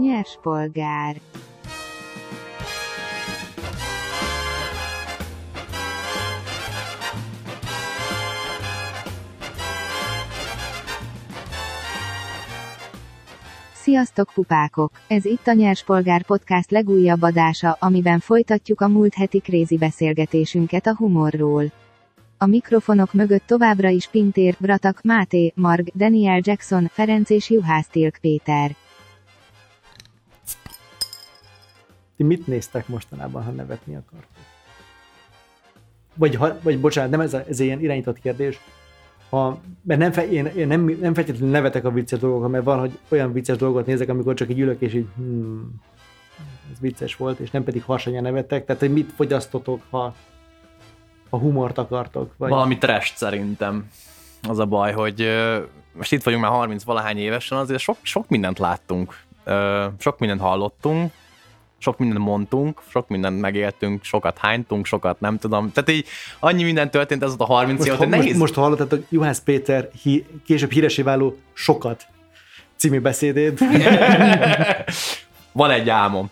Nyerspolgár Sziasztok pupákok! Ez itt a Nyerspolgár Podcast legújabb adása, amiben folytatjuk a múlt heti krézi beszélgetésünket a humorról. A mikrofonok mögött továbbra is Pintér, Bratak, Máté, Marg, Daniel Jackson, Ferenc és Juhász Tilk Péter. Ti mit néztek mostanában, ha nevetni akartok? Vagy, ha, vagy bocsánat, nem ez, a, ez ilyen irányított kérdés, ha, mert nem, fe, én, én nem, nem feltétlenül nevetek a vicces dolgokra, mert van, hogy olyan vicces dolgot nézek, amikor csak egy ülök, és így hmm, ez vicces volt, és nem pedig harsanya nevetek. Tehát, hogy mit fogyasztotok, ha, ha humort akartok? Vagy... Valami trash szerintem. Az a baj, hogy most itt vagyunk már 30 valahány évesen, azért sok, sok mindent láttunk, sok mindent hallottunk, sok mindent mondtunk, sok mindent megéltünk, sokat hánytunk, sokat nem tudom. Tehát így annyi minden történt ez a 30 év, hogy nehéz. Most, most a Juhász Péter hi, később híresé váló sokat című beszédét. Van egy álmom.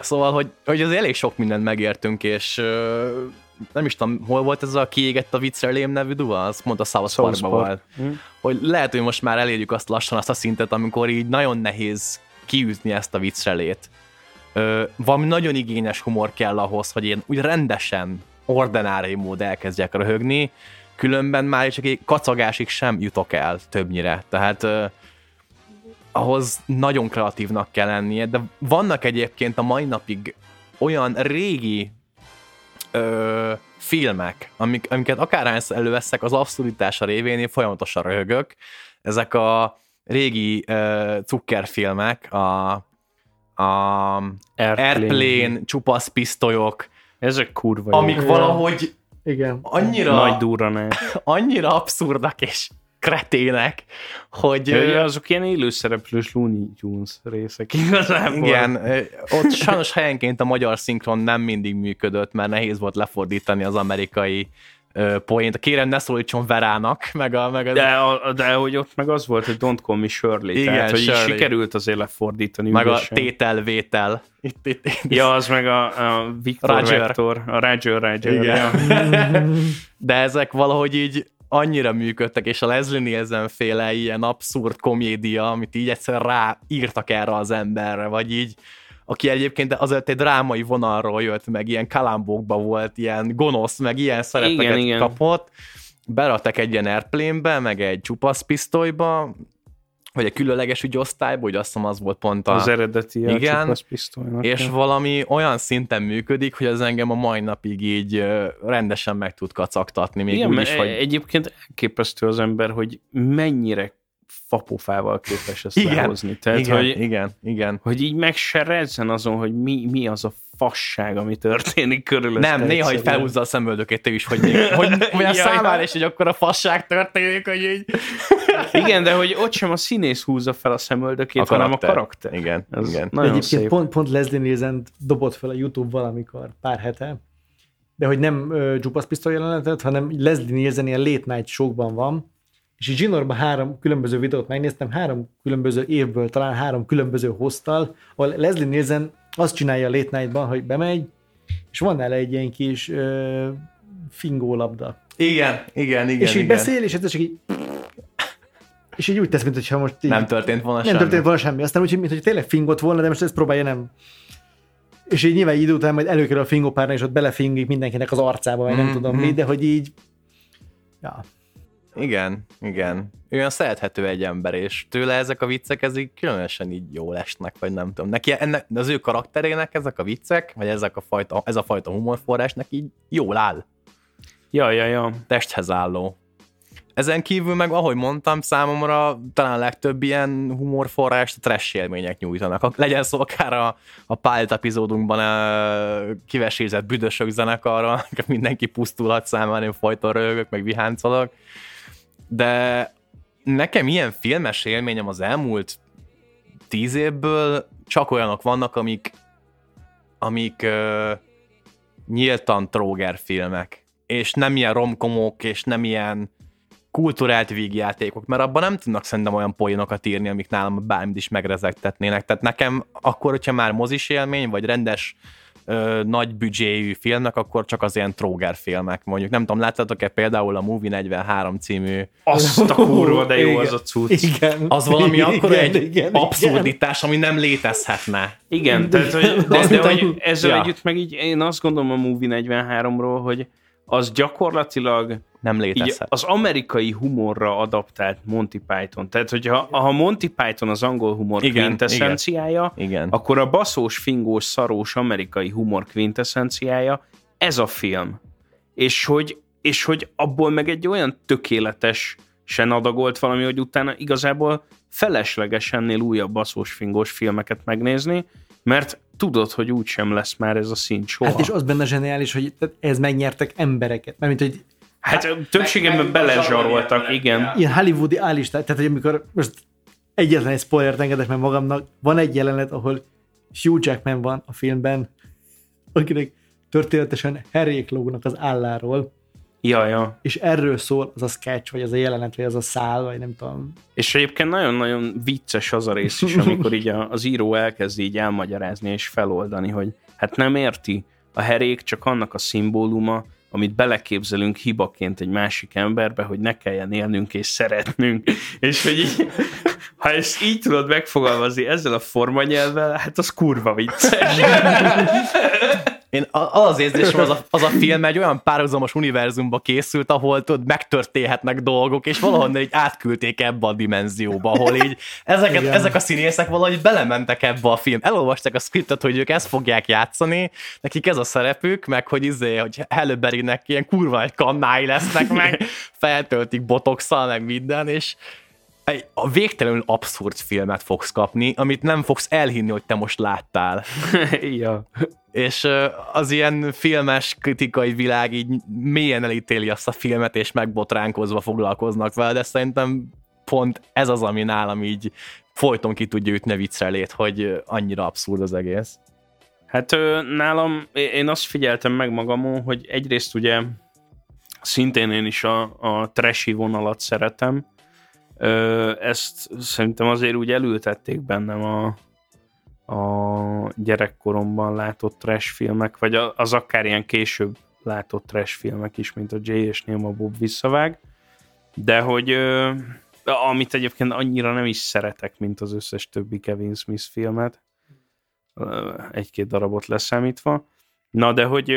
szóval, hogy, hogy az elég sok mindent megértünk, és nem is tudom, hol volt ez a kiégett a viccelém nevű duva, azt mondta South Parkban volt. Mm. Hogy lehet, hogy most már elérjük azt lassan azt a szintet, amikor így nagyon nehéz kiűzni ezt a viccrelét. Ö, valami nagyon igényes humor kell ahhoz, hogy én úgy rendesen, ordinári mód elkezdjek röhögni, különben már csak egy kacagásig sem jutok el többnyire. Tehát ö, ahhoz nagyon kreatívnak kell lennie, de vannak egyébként a mai napig olyan régi ö, filmek, amik, amiket akárhányszor előveszek, az abszurditása révén én folyamatosan röhögök. Ezek a régi uh, cukkerfilmek, a, a Airplane. Airplane, csupasz pisztolyok, ezek kurva amik jó. valahogy igen. annyira nagy durranák. annyira abszurdak és kretének, hogy... Ja, azok ilyen élőszereplős Looney Tunes részek igazából. Igen, ott sajnos helyenként a magyar szinkron nem mindig működött, mert nehéz volt lefordítani az amerikai poént. Kérem, ne szólítson Verának, meg a... Meg a... De, a, de hogy ott meg az volt, hogy don't call me Shirley. Igen, tehát, hogy Shirley. sikerült azért lefordítani. Meg ügyesen. a tétel-vétel. Itt, itt, itt. Ja, az meg a, a Victor Roger. Vector, a Roger Roger. Igen. Ja. de ezek valahogy így annyira működtek, és a Leslie Nielsen féle ilyen abszurd komédia, amit így egyszer ráírtak erre az emberre, vagy így aki egyébként azért egy drámai vonalról jött, meg ilyen kalambokba volt, ilyen gonosz, meg ilyen szerepeket igen, igen. kapott, beraktak egy ilyen airplane meg egy csupasz pisztolyba, vagy egy különleges ügyosztályba, hogy azt hiszem az volt pont a... Az eredeti igen, pisztolynak. És valami olyan szinten működik, hogy az engem a mai napig így rendesen meg tud kacagtatni. Még igen, úgy is, hogy... egyébként elképesztő az ember, hogy mennyire fapofával képes ezt igen, lehozni. Tehát, igen, hogy, igen, igen. Hogy így meg se azon, hogy mi, mi az a fasság, ami történik körülötte. Nem, néha hogy felhúzza a szemöldökét is, hogy, még, hogy, hogy a számára is, hogy akkor a fasság történik, hogy így... Igen, de hogy ott sem a színész húzza fel a szemöldökét, a hanem a karakter. Igen, Ez igen. Nagyon Egyébként szép. Pont, pont Leslie Nielsen dobott fel a YouTube valamikor pár hete, de hogy nem uh, Jupas pisztoly jelenetet, hanem Leslie Nielsen ilyen late night showban van, és így Zsinorban három különböző videót megnéztem, három különböző évből, talán három különböző hoztal, ahol Leslie Nielsen azt csinálja a Late Night-ban, hogy bemegy, és van nála egy ilyen kis uh, fingólabda. Igen, igen, igen. És így igen. beszél, és ez csak így és így úgy tesz, mintha most így, nem történt volna nem semmi. Nem történt volna semmi. Aztán úgy, mintha tényleg fingott volna, de most ezt próbálja nem. És így nyilván idő után majd előkerül a fingópárna, és ott belefingik mindenkinek az arcába, vagy nem tudom mm. mi, de hogy így, ja. Igen, igen. Ő olyan szerethető egy ember, és tőle ezek a viccek, ez így különösen így jól esnek, vagy nem tudom. Neki ennek, az ő karakterének ezek a viccek, vagy ezek a fajta, ez a fajta humorforrás neki így jól áll. Ja, ja, ja. Testhez álló. Ezen kívül meg, ahogy mondtam, számomra talán legtöbb ilyen humorforrást a trash élmények nyújtanak. Legyen szó akár a, a Pált epizódunkban a kivesézett büdösök zenekarra, mindenki pusztulhat számára, én folyton röhögök, meg viháncolok de nekem ilyen filmes élményem az elmúlt tíz évből csak olyanok vannak, amik, amik uh, nyíltan tróger filmek, és nem ilyen romkomok, és nem ilyen kulturált vígjátékok, mert abban nem tudnak szerintem olyan poénokat írni, amik nálam bármit is megrezegtetnének. Tehát nekem akkor, hogyha már mozis élmény, vagy rendes ö, nagy büdzséjű filmnek, akkor csak az ilyen tróger filmek. Mondjuk nem tudom, láttatok-e például a Movie 43 című Azt a kurva, de jó Igen. az a cucc. Igen. az valami Igen, akkor egy igen, abszurditás, ami nem létezhetne. Igen, tehát hogy, de, de, mondtam, hogy ezzel ja. együtt meg így én azt gondolom a Movie 43-ról, hogy az gyakorlatilag Nem létezhet. az amerikai humorra adaptált Monty Python. Tehát, hogyha ha Monty Python az angol humor Igen, quintessenciája, Igen. akkor a baszós, fingós, szarós amerikai humor quintessenciája ez a film. És hogy, és hogy abból meg egy olyan tökéletes sen adagolt valami, hogy utána igazából felesleges ennél újabb baszós, fingós filmeket megnézni, mert tudod, hogy úgysem lesz már ez a szint soha. Hát és az benne zseniális, hogy ez megnyertek embereket. Mert mint, hogy Hát többségében belezsaroltak, igen. ilyen hollywoodi állistát, tehát hogy amikor most egyetlen egy spoilert engedek meg magamnak, van egy jelenet, ahol Hugh Jackman van a filmben, akinek történetesen herék lógnak az álláról, Ja, ja. és erről szól az a sketch, vagy az a jelenet, vagy az a szál, vagy nem tudom. És egyébként nagyon-nagyon vicces az a rész is, amikor így a, az író elkezd így elmagyarázni és feloldani, hogy hát nem érti, a herék csak annak a szimbóluma, amit beleképzelünk hibaként egy másik emberbe, hogy ne kelljen élnünk és szeretnünk. És hogy így, ha ezt így tudod megfogalmazni ezzel a formanyelvvel, hát az kurva vicces. Én az az érzésem, az a, az a film egy olyan párhuzamos univerzumba készült, ahol tudod, megtörténhetnek dolgok, és valahonnan így átküldték ebbe a dimenzióba, ahol így ezeket, Igen. ezek a színészek valahogy belementek ebbe a film. Elolvasták a scriptet, hogy ők ezt fogják játszani, nekik ez a szerepük, meg hogy izé, hogy Halle Berrynek ilyen kurva egy kannái lesznek meg, feltöltik botoxal, meg minden, és egy a végtelenül abszurd filmet fogsz kapni, amit nem fogsz elhinni, hogy te most láttál ja. és az ilyen filmes kritikai világ így mélyen elítéli azt a filmet, és megbotránkozva foglalkoznak vele, de szerintem pont ez az, ami nálam így folyton ki tudja ütni a viccelét, hogy annyira abszurd az egész. Hát nálam, én azt figyeltem meg magamon, hogy egyrészt ugye szintén én is a, a trashy vonalat szeretem. Ezt szerintem azért úgy elültették bennem a, a gyerekkoromban látott trash filmek, vagy az akár ilyen később látott trash filmek is, mint a Jay és Néma Bob visszavág. De hogy amit egyébként annyira nem is szeretek, mint az összes többi Kevin Smith filmet, egy-két darabot leszámítva. Na, de hogy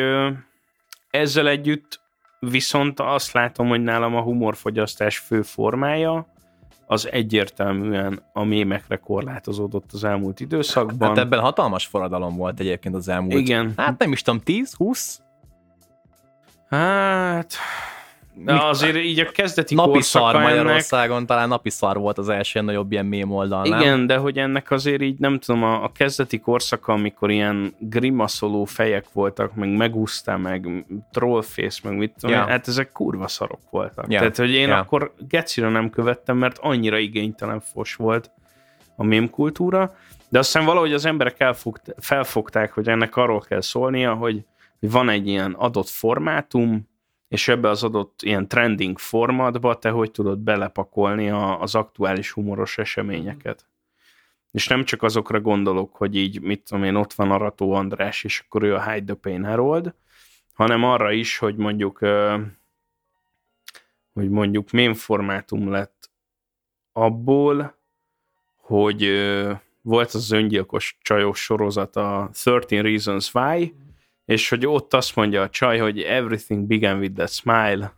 ezzel együtt viszont azt látom, hogy nálam a humorfogyasztás fő formája az egyértelműen a mémekre korlátozódott az elmúlt időszakban. Hát ebben hatalmas forradalom volt egyébként az elmúlt. Igen. Hát nem is tudom, 10-20? Hát... De azért így a kezdeti Napi szar ennek... Magyarországon, talán napi szar volt az első nagyobb ilyen mém oldal, nem? Igen, de hogy ennek azért így nem tudom, a, a kezdeti korszaka, amikor ilyen grimaszoló fejek voltak, meg megúszta, meg trollface, meg mit tudom, ja. hát ezek kurva szarok voltak. Ja. Tehát, hogy én Ja. akkor gecira nem követtem, mert annyira igénytelen fos volt a mém kultúra, de aztán valahogy az emberek elfogt, felfogták, hogy ennek arról kell szólnia, hogy van egy ilyen adott formátum, és ebbe az adott ilyen trending formatba te hogy tudod belepakolni a, az aktuális humoros eseményeket. És nem csak azokra gondolok, hogy így, mit tudom én, ott van Arató András, és akkor ő a Hide the Pain Harold, hanem arra is, hogy mondjuk hogy mondjuk mém formátum lett abból, hogy volt az öngyilkos csajos sorozat a 13 Reasons Why, és hogy ott azt mondja a csaj, hogy everything began with that smile,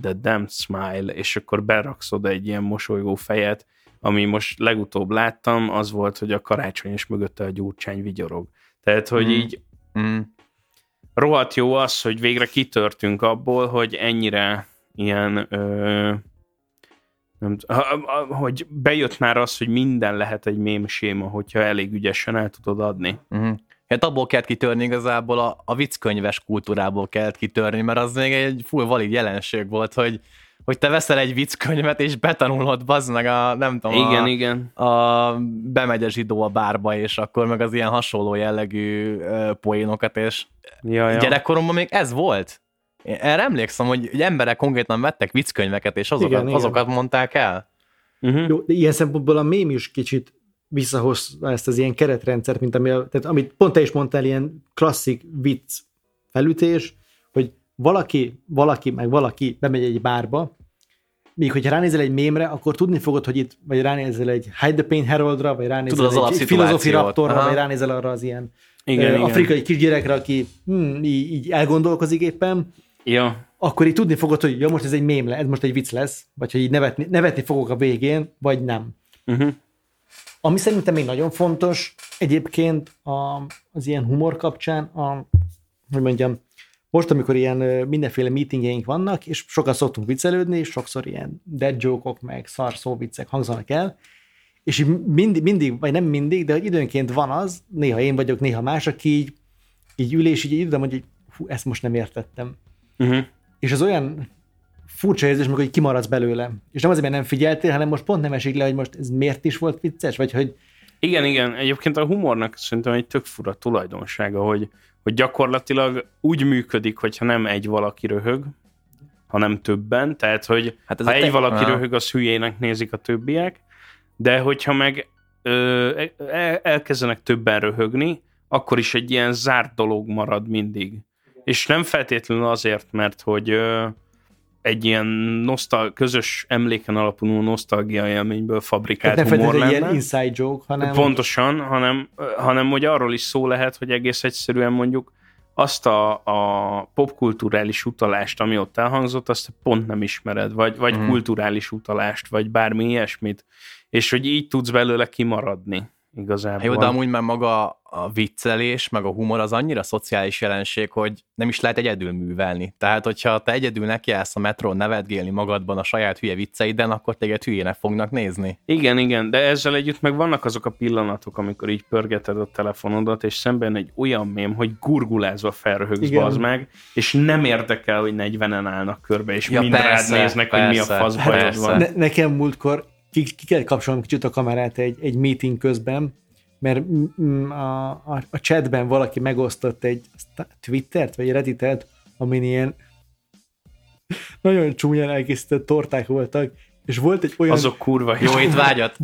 that damn smile, és akkor beraksz oda egy ilyen mosolygó fejet, ami most legutóbb láttam, az volt, hogy a karácsony és mögötte a gyurcsány vigyorog. Tehát, hogy Mm. így Mm. rohadt jó az, hogy végre kitörtünk abból, hogy ennyire ilyen ö, nem, hogy bejött már az, hogy minden lehet egy mém séma, hogyha elég ügyesen el tudod adni. Uh-huh. Hát abból kellett kitörni igazából, a, a vicckönyves kultúrából kellett kitörni, mert az még egy full valid jelenség volt, hogy, hogy te veszel egy vicckönyvet, és betanulod, bazd meg a, nem tudom, Igen, a, igen. a bemegy a zsidó a bárba, és akkor meg az ilyen hasonló jellegű ö, poénokat, és Ja, ja. gyerekkoromban még ez volt. Én erre emlékszem, hogy, hogy emberek konkrétan vettek vicckönyveket, és azokat, Igen, igen. azokat mondták el. Uh-huh. Jó, de ilyen szempontból a mém is kicsit visszahozza ezt az ilyen keretrendszert, mint ami, a- tehát amit pont te is mondtál, ilyen klasszik vicc felütés, hogy valaki, valaki, meg valaki bemegy egy bárba, míg hogyha ránézel egy mémre, akkor tudni fogod, hogy itt, vagy ránézel egy Hide the Pain Heraldra, vagy ránézel Tudod az egy. Philosophy Raptorra, Aha. vagy ránézel arra az ilyen Igen, ö, igen. afrikai kisgyerekre, aki hm, így, így elgondolkozik éppen, Ja. akkor így tudni fogod, hogy ja, most ez egy mém le, ez most egy vicc lesz, vagy hogy így nevetni, nevetni fogok a végén, vagy nem. Uh-huh. Ami szerintem még nagyon fontos egyébként a, az ilyen humor kapcsán, a, hogy mondjam, most, amikor ilyen mindenféle meetingjeink vannak, és sokat szoktunk viccelődni, és sokszor ilyen dead joke meg szar szóviccek hangzanak el, és így mindig, mindig, vagy nem mindig, de hogy időnként van az, néha én vagyok, néha más, aki így, így ül, és így idő, hogy így, hú, ezt most nem értettem. Uh-huh. És az olyan furcsa érzés, amikor kimaradsz belőle. És nem azért, mert nem figyeltél, hanem most pont nem esik le, hogy most ez miért is volt vicces, vagy hogy Igen, igen. Egyébként a humornak szerintem egy tök fura tulajdonsága, hogy, hogy gyakorlatilag úgy működik, hogyha nem egy valaki röhög, hanem többen. Tehát, hogy Hát ez ha egy te- valaki röhög, az hülyének nézik a többiek, de hogyha meg ö, el- elkezdenek többen röhögni, akkor is egy ilyen zárt dolog marad mindig. És nem feltétlenül azért, mert hogy ö, egy ilyen nosztal- közös emléken alapuló nosztalgia élményből fabrikált hát nem humor lenne. ilyen inside joke, hanem Pontosan, hanem, hanem hogy arról is szó lehet, hogy egész egyszerűen mondjuk azt a, a popkulturális utalást, ami ott elhangzott, azt te pont nem ismered, vagy, vagy Mhm. kulturális utalást, vagy bármi ilyesmit, és hogy így tudsz belőle kimaradni igazából. Jó, de amúgy már maga a viccelés, meg a humor az annyira szociális jelenség, hogy nem is lehet egyedül művelni. Tehát, hogyha te egyedül nekiállsz a metrón nevetgélni magadban a saját hülye vicceiden, akkor téged hülyének fognak nézni. Igen, igen, de ezzel együtt meg vannak azok a pillanatok, amikor így pörgeted a telefonodat, és szemben egy olyan mém, hogy gurgulázva felröhögsz az meg, és nem érdekel, hogy 40-en állnak körbe, és Ja, mind persze, rád néznek, hogy mi a persze, fasz persze. van. ne, nekem múltkor ki, ki kell kapcsolnom kicsit a kamerát egy, egy meeting közben, mert a, a, a chatben valaki megosztott egy Twittert, vagy Redditet, amin ilyen nagyon csúnyán elkészített torták voltak, és volt egy olyan... Azok kurva Jó étvágyat!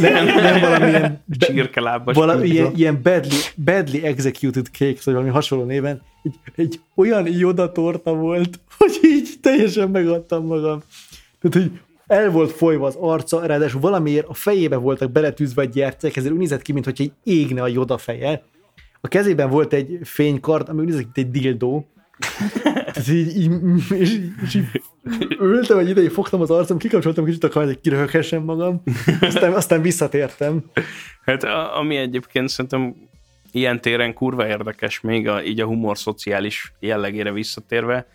Nem, nem valamilyen be, csirkelábbas. valami ilyen, ilyen badly, badly executed cakes, vagy valami hasonló néven, egy, egy olyan Yoda torta volt, hogy így teljesen megadtam magam. Tehát, hogy el volt folyva az arca, ráadásul valamiért a fejébe voltak beletűzve a gyertyák, ezért úgy nézett ki, mintha egy égne a Yoda feje. A kezében volt egy fénykard, ami úgy nézett, ki, egy dildó. Tehát így, így, és, így, és így ültem egy ideig, fogtam az arcom, kikapcsoltam kicsit a kamerát, hogy kiröhöghessem magam, aztán, aztán visszatértem. Hát ami egyébként szerintem ilyen téren kurva érdekes még a, így a humor szociális jellegére visszatérve,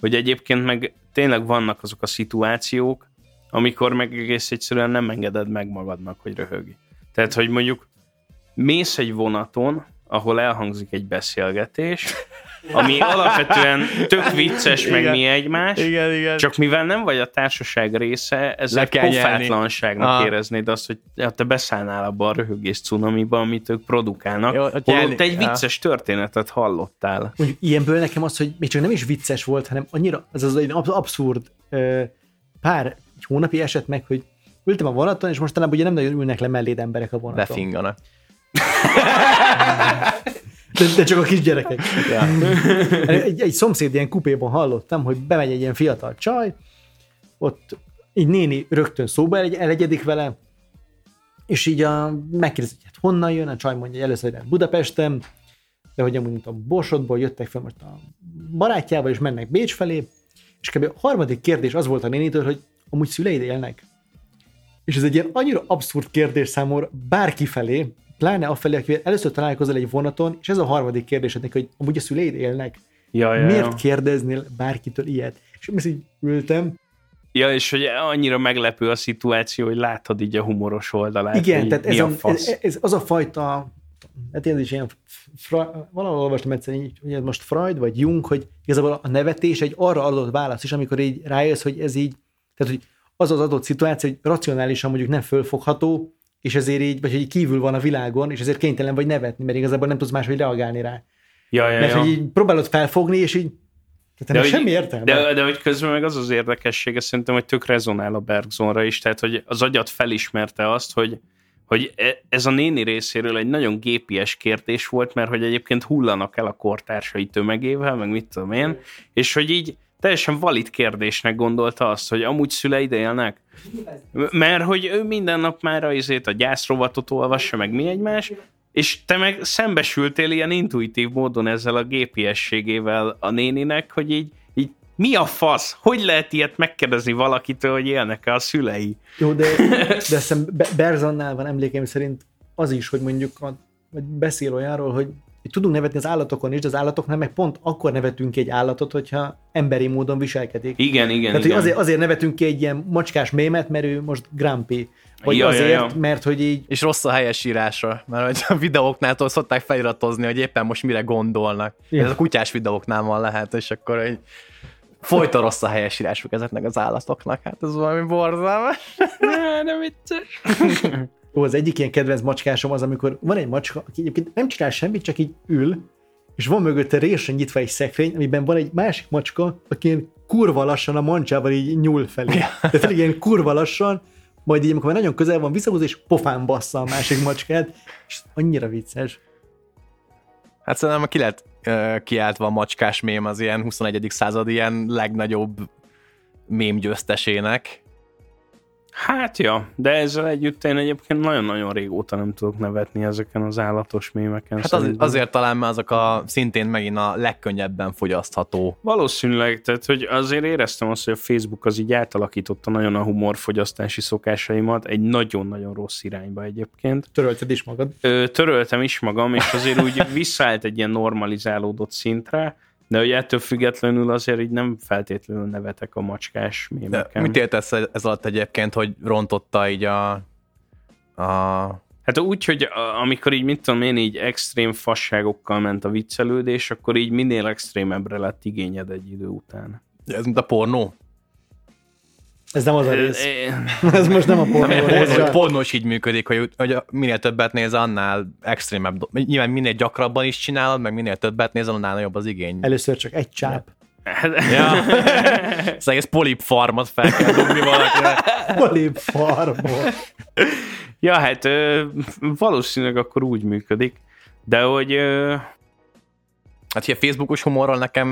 hogy egyébként meg tényleg vannak azok a szituációk, amikor meg egész egyszerűen nem engeded meg magadnak, hogy röhögj. Tehát, hogy mondjuk mész egy vonaton, ahol elhangzik egy beszélgetés, ami alapvetően tök vicces, meg Igen. mi egymás, Igen, igen. csak mivel nem vagy a társaság része, ez Le egy kell nyelni. pofátlanságnak Aha. éreznéd azt, hogy ja, te beszállnál abba a röhögés cunamiba, amit ők produkálnak, Jó, holott egy ja. vicces történetet hallottál. mondjuk ilyenből nekem az, hogy még csak nem is vicces volt, hanem annyira, ez az egy absz- abszurd pár egy hónapi eset meg, hogy ültem a vonaton, és mostanában ugye nem nagyon ülnek le melléd emberek a vonaton. Befinganak. De, de csak a kisgyerekek. Ja. Egy, egy szomszéd ilyen kupéban hallottam, hogy bemegy egy ilyen fiatal csaj, ott így néni rögtön szóba elegy- elegyedik vele, és így a, megkérdezi, hogy hát honnan jön, a csaj mondja, hogy először jön Budapesten, de hogy amúgy mint a Borsodból jöttek fel most a barátjával, és mennek Bécs felé, és kb. a harmadik kérdés az volt a nénitől, hogy amúgy szüleid élnek. És ez egy ilyen annyira abszurd kérdés számomra bárki felé, pláne afelé, akivel először találkozol egy vonaton, és ez a harmadik kérdésed neki, hogy amúgy a szüleid élnek. Ja, ja, Miért ja. kérdeznél bárkitől ilyet? És én így ültem. ja, és hogy annyira meglepő a szituáció, hogy látod így a humoros oldalát. Igen, tehát ez, a a, ez, ez, az a fajta, hát én is ilyen, fra, valahol olvastam egyszer, így, hogy ez most Freud vagy Jung, hogy igazából a nevetés egy arra adott válasz is, amikor így rájössz, hogy ez így, tehát hogy az az adott szituáció, hogy racionálisan mondjuk nem fölfogható, és ezért így, vagy hogy kívül van a világon, és ezért kénytelen vagy nevetni, mert igazából nem tudsz máshogy reagálni rá. Ja, ja, Mert ja. hogy így próbálod felfogni, és így Tehát ennek semmi értelme. De, de hogy közben meg az az érdekessége szerintem, hogy tök rezonál a Bergzonra is, tehát hogy az agyat felismerte azt, hogy, hogy e- ez a néni részéről egy nagyon gépies kérdés volt, mert hogy egyébként hullanak el a kortársai tömegével, meg mit tudom én, és hogy így teljesen valid kérdésnek gondolta azt, hogy amúgy szüleid élnek? Mert hogy ő minden nap már azért a gyászrovatot olvassa, meg mi egymás, és te meg szembesültél ilyen intuitív módon ezzel a gépiességével a néninek, hogy így, így mi a fasz? Hogy lehet ilyet megkérdezni valakitől, hogy élnek-e a szülei? Jó, de, de azt Berzannál van emlékeim szerint az is, hogy mondjuk a, vagy beszél olyanról, hogy tudunk nevetni az állatokon is, de az állatoknál meg pont akkor nevetünk ki egy állatot, hogyha emberi módon viselkedik. Igen, igen, Tehát, igen. Azért, azért nevetünk ki egy ilyen macskás mémet, mert ő most grumpy. Vagy ja, azért, ja, ja. mert hogy így... És rossz a helyesírása, mert hogy a videóknál szokták feliratozni, hogy éppen most mire gondolnak. Ja. Ez a kutyás videóknál van lehet, és akkor egy folyton rossz a helyesírásuk ezeknek az állatoknak. Hát ez valami borzalmas. Nem vicces. Ó, az egyik ilyen kedvenc macskásom az, amikor van egy macska, aki egyébként nem csinál semmit, csak így ül, és van mögötte résen nyitva egy szekrény, amiben van egy másik macska, aki ilyen kurva lassan a mancsával így nyúl felé. Tényleg ilyen kurva lassan, majd így, amikor már nagyon közel van, visszahúz, és pofán bassza a másik macskát, és annyira vicces. Hát szerintem ki lett uh, kiáltva a macskás mém az ilyen 21. század ilyen legnagyobb mém győztesének, Hát ja, de ezzel együtt én egyébként nagyon-nagyon régóta nem tudok nevetni ezeken az állatos mémeken. Hát az, azért talán mert azok a szintén megint a legkönnyebben fogyasztható. Valószínűleg, tehát hogy azért éreztem azt, hogy a Facebook az így átalakította nagyon a humorfogyasztási szokásaimat egy nagyon-nagyon rossz irányba egyébként. Törölted is magad? Ö, töröltem is magam, és azért úgy visszaállt egy ilyen normalizálódott szintre, de hogy ettől függetlenül azért így nem feltétlenül nevetek a macskás mémeken. De mit értesz ez alatt egyébként, hogy rontotta így a... a... Hát úgy, hogy amikor így, mit tudom én, így extrém fasságokkal ment a viccelődés, akkor így minél extrémebbre lett igényed egy idő után. Ez mint a pornó? Ez nem az a rész. Ez most nem a pornó rész. A pornó is így működik, hogy, hogy minél többet néz, annál extrémebb. Nyilván minél gyakrabban is csinálod, meg minél többet néz, annál nagyobb az igény. Először csak egy csáp. Ja. Ez egész polip farmot fel kell dugni valakire. polip farmot. Ja, hát valószínűleg akkor úgy működik, de hogy Hát a Facebookos humorral nekem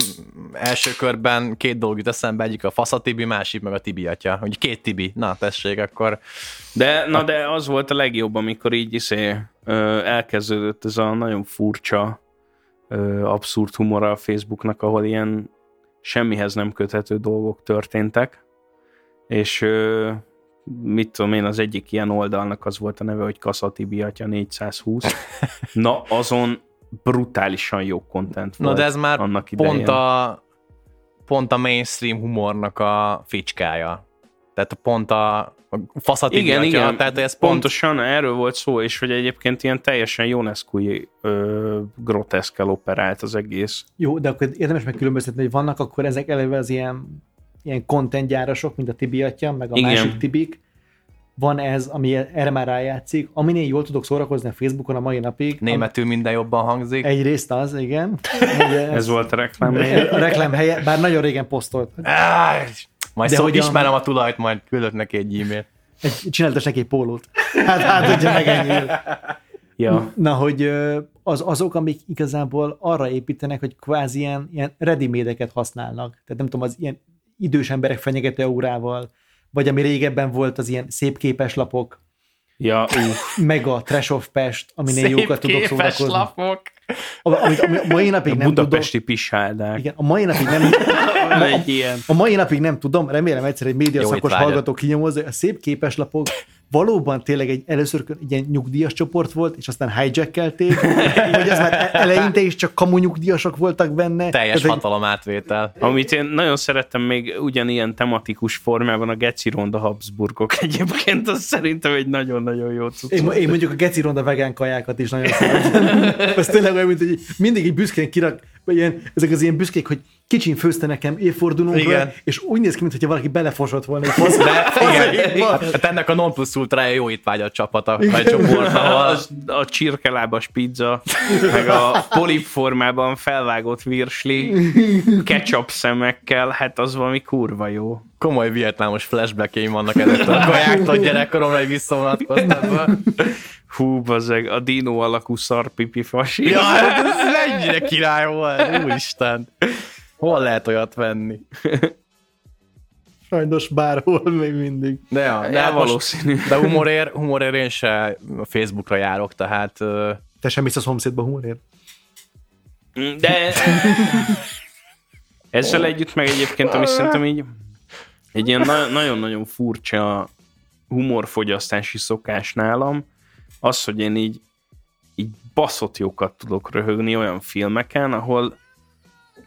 első körben két dolog jut eszembe, egyik a fasz a Tibi, másik meg a Tibi atya. Hogy két Tibi, na tessék, akkor... De, na de az volt a legjobb, amikor így iszé, elkezdődött ez a nagyon furcsa abszurd humor a Facebooknak, ahol ilyen semmihez nem köthető dolgok történtek, és mit tudom én, az egyik ilyen oldalnak az volt a neve, hogy Tibi atya 420. Na, azon brutálisan jó content volt. Na de ez már annak pont a, pont a mainstream humornak a ficskája. Tehát pont a, a faszati igen, igen, tehát ez pont... pontosan erről volt szó, és hogy egyébként ilyen teljesen Ionescu-i groteszkel operált az egész. Jó, de akkor érdemes megkülönböztetni, hogy vannak akkor ezek eleve az ilyen, ilyen content gyárasok, mint a Tibi atya, meg a igen. másik Tibik, van ez, ami erre már rájátszik, aminél jól tudok szórakozni a Facebookon a mai napig. Németül minden jobban hangzik. Egyrészt az, igen. Ugye, ez volt a reklám helye. A reklám helye, bár nagyon régen posztolt. Majd szó, ismerem a tulajt, majd küldött neki egy e-mail. Egy, csináltas neki egy pólót. Hát, hát, hogyha megennyi. Ja. Na, hogy az, azok, amik igazából arra építenek, hogy kvázi ilyen, ilyen ready használnak. Tehát nem tudom, az ilyen idős emberek fenyegető órával, vagy ami régebben volt az ilyen szép képes lapok, Ja, uh. Meg a Trash of Pest, aminél Szép jókat tudok szórakozni. lapok. Amit, ami a mai napig a nem budapesti tudom. pisáldák. Igen, a mai napig nem... egy ilyen. A mai napig nem tudom, remélem egyszer egy médiaszakos hallgató kinyomozza, a szép képeslapok valóban tényleg egy először egy ilyen nyugdíjas csoport volt, és aztán hijackelték, vagy az már eleinte is csak kamu nyugdíjasok voltak benne. Teljes Ez hatalom átvétel. Amit én nagyon szerettem még ugyanilyen tematikus formában a Geci Ronda Habsburgok egyébként, az szerintem egy nagyon-nagyon jó cucc. Én, én mondjuk a Geci Ronda vegán kajákat is nagyon szeretem. Ez tényleg olyan, mint hogy mindig így büszkén kirak, vagy ilyen, ezek az ilyen büszkék, hogy kicsin főzte nekem évfordulónkra, Igen. és úgy néz ki, mintha valaki belefosott volna egy fasz. De igen, Faszainkba. hát ennek a non plus ultrája jó étvágyat csapata, vagy csoport, Az, a csirkelábas pizza, meg a polip formában felvágott virsli, ketchup szemekkel, hát az valami kurva jó. Komoly vietnámos flashbackjeim vannak ezekkel a kajáktól gyerekkoromra, hogy visszavonatkoztatva. Hú, bazeg, a dino alakú szarpipi fasi. Ja, hát ez mennyire király volt, úristen. Hol lehet olyat venni? Sajnos bárhol még mindig. De, ja, de, De hát most, valószínű. de humorért, humorért én se a Facebookra járok, tehát Te sem a szomszédba humorért? De ezzel együtt meg egyébként, ami szerintem így egy ilyen na- nagyon-nagyon furcsa humorfogyasztási szokás nálam, az, hogy én így, így baszott jókat tudok röhögni olyan filmeken, ahol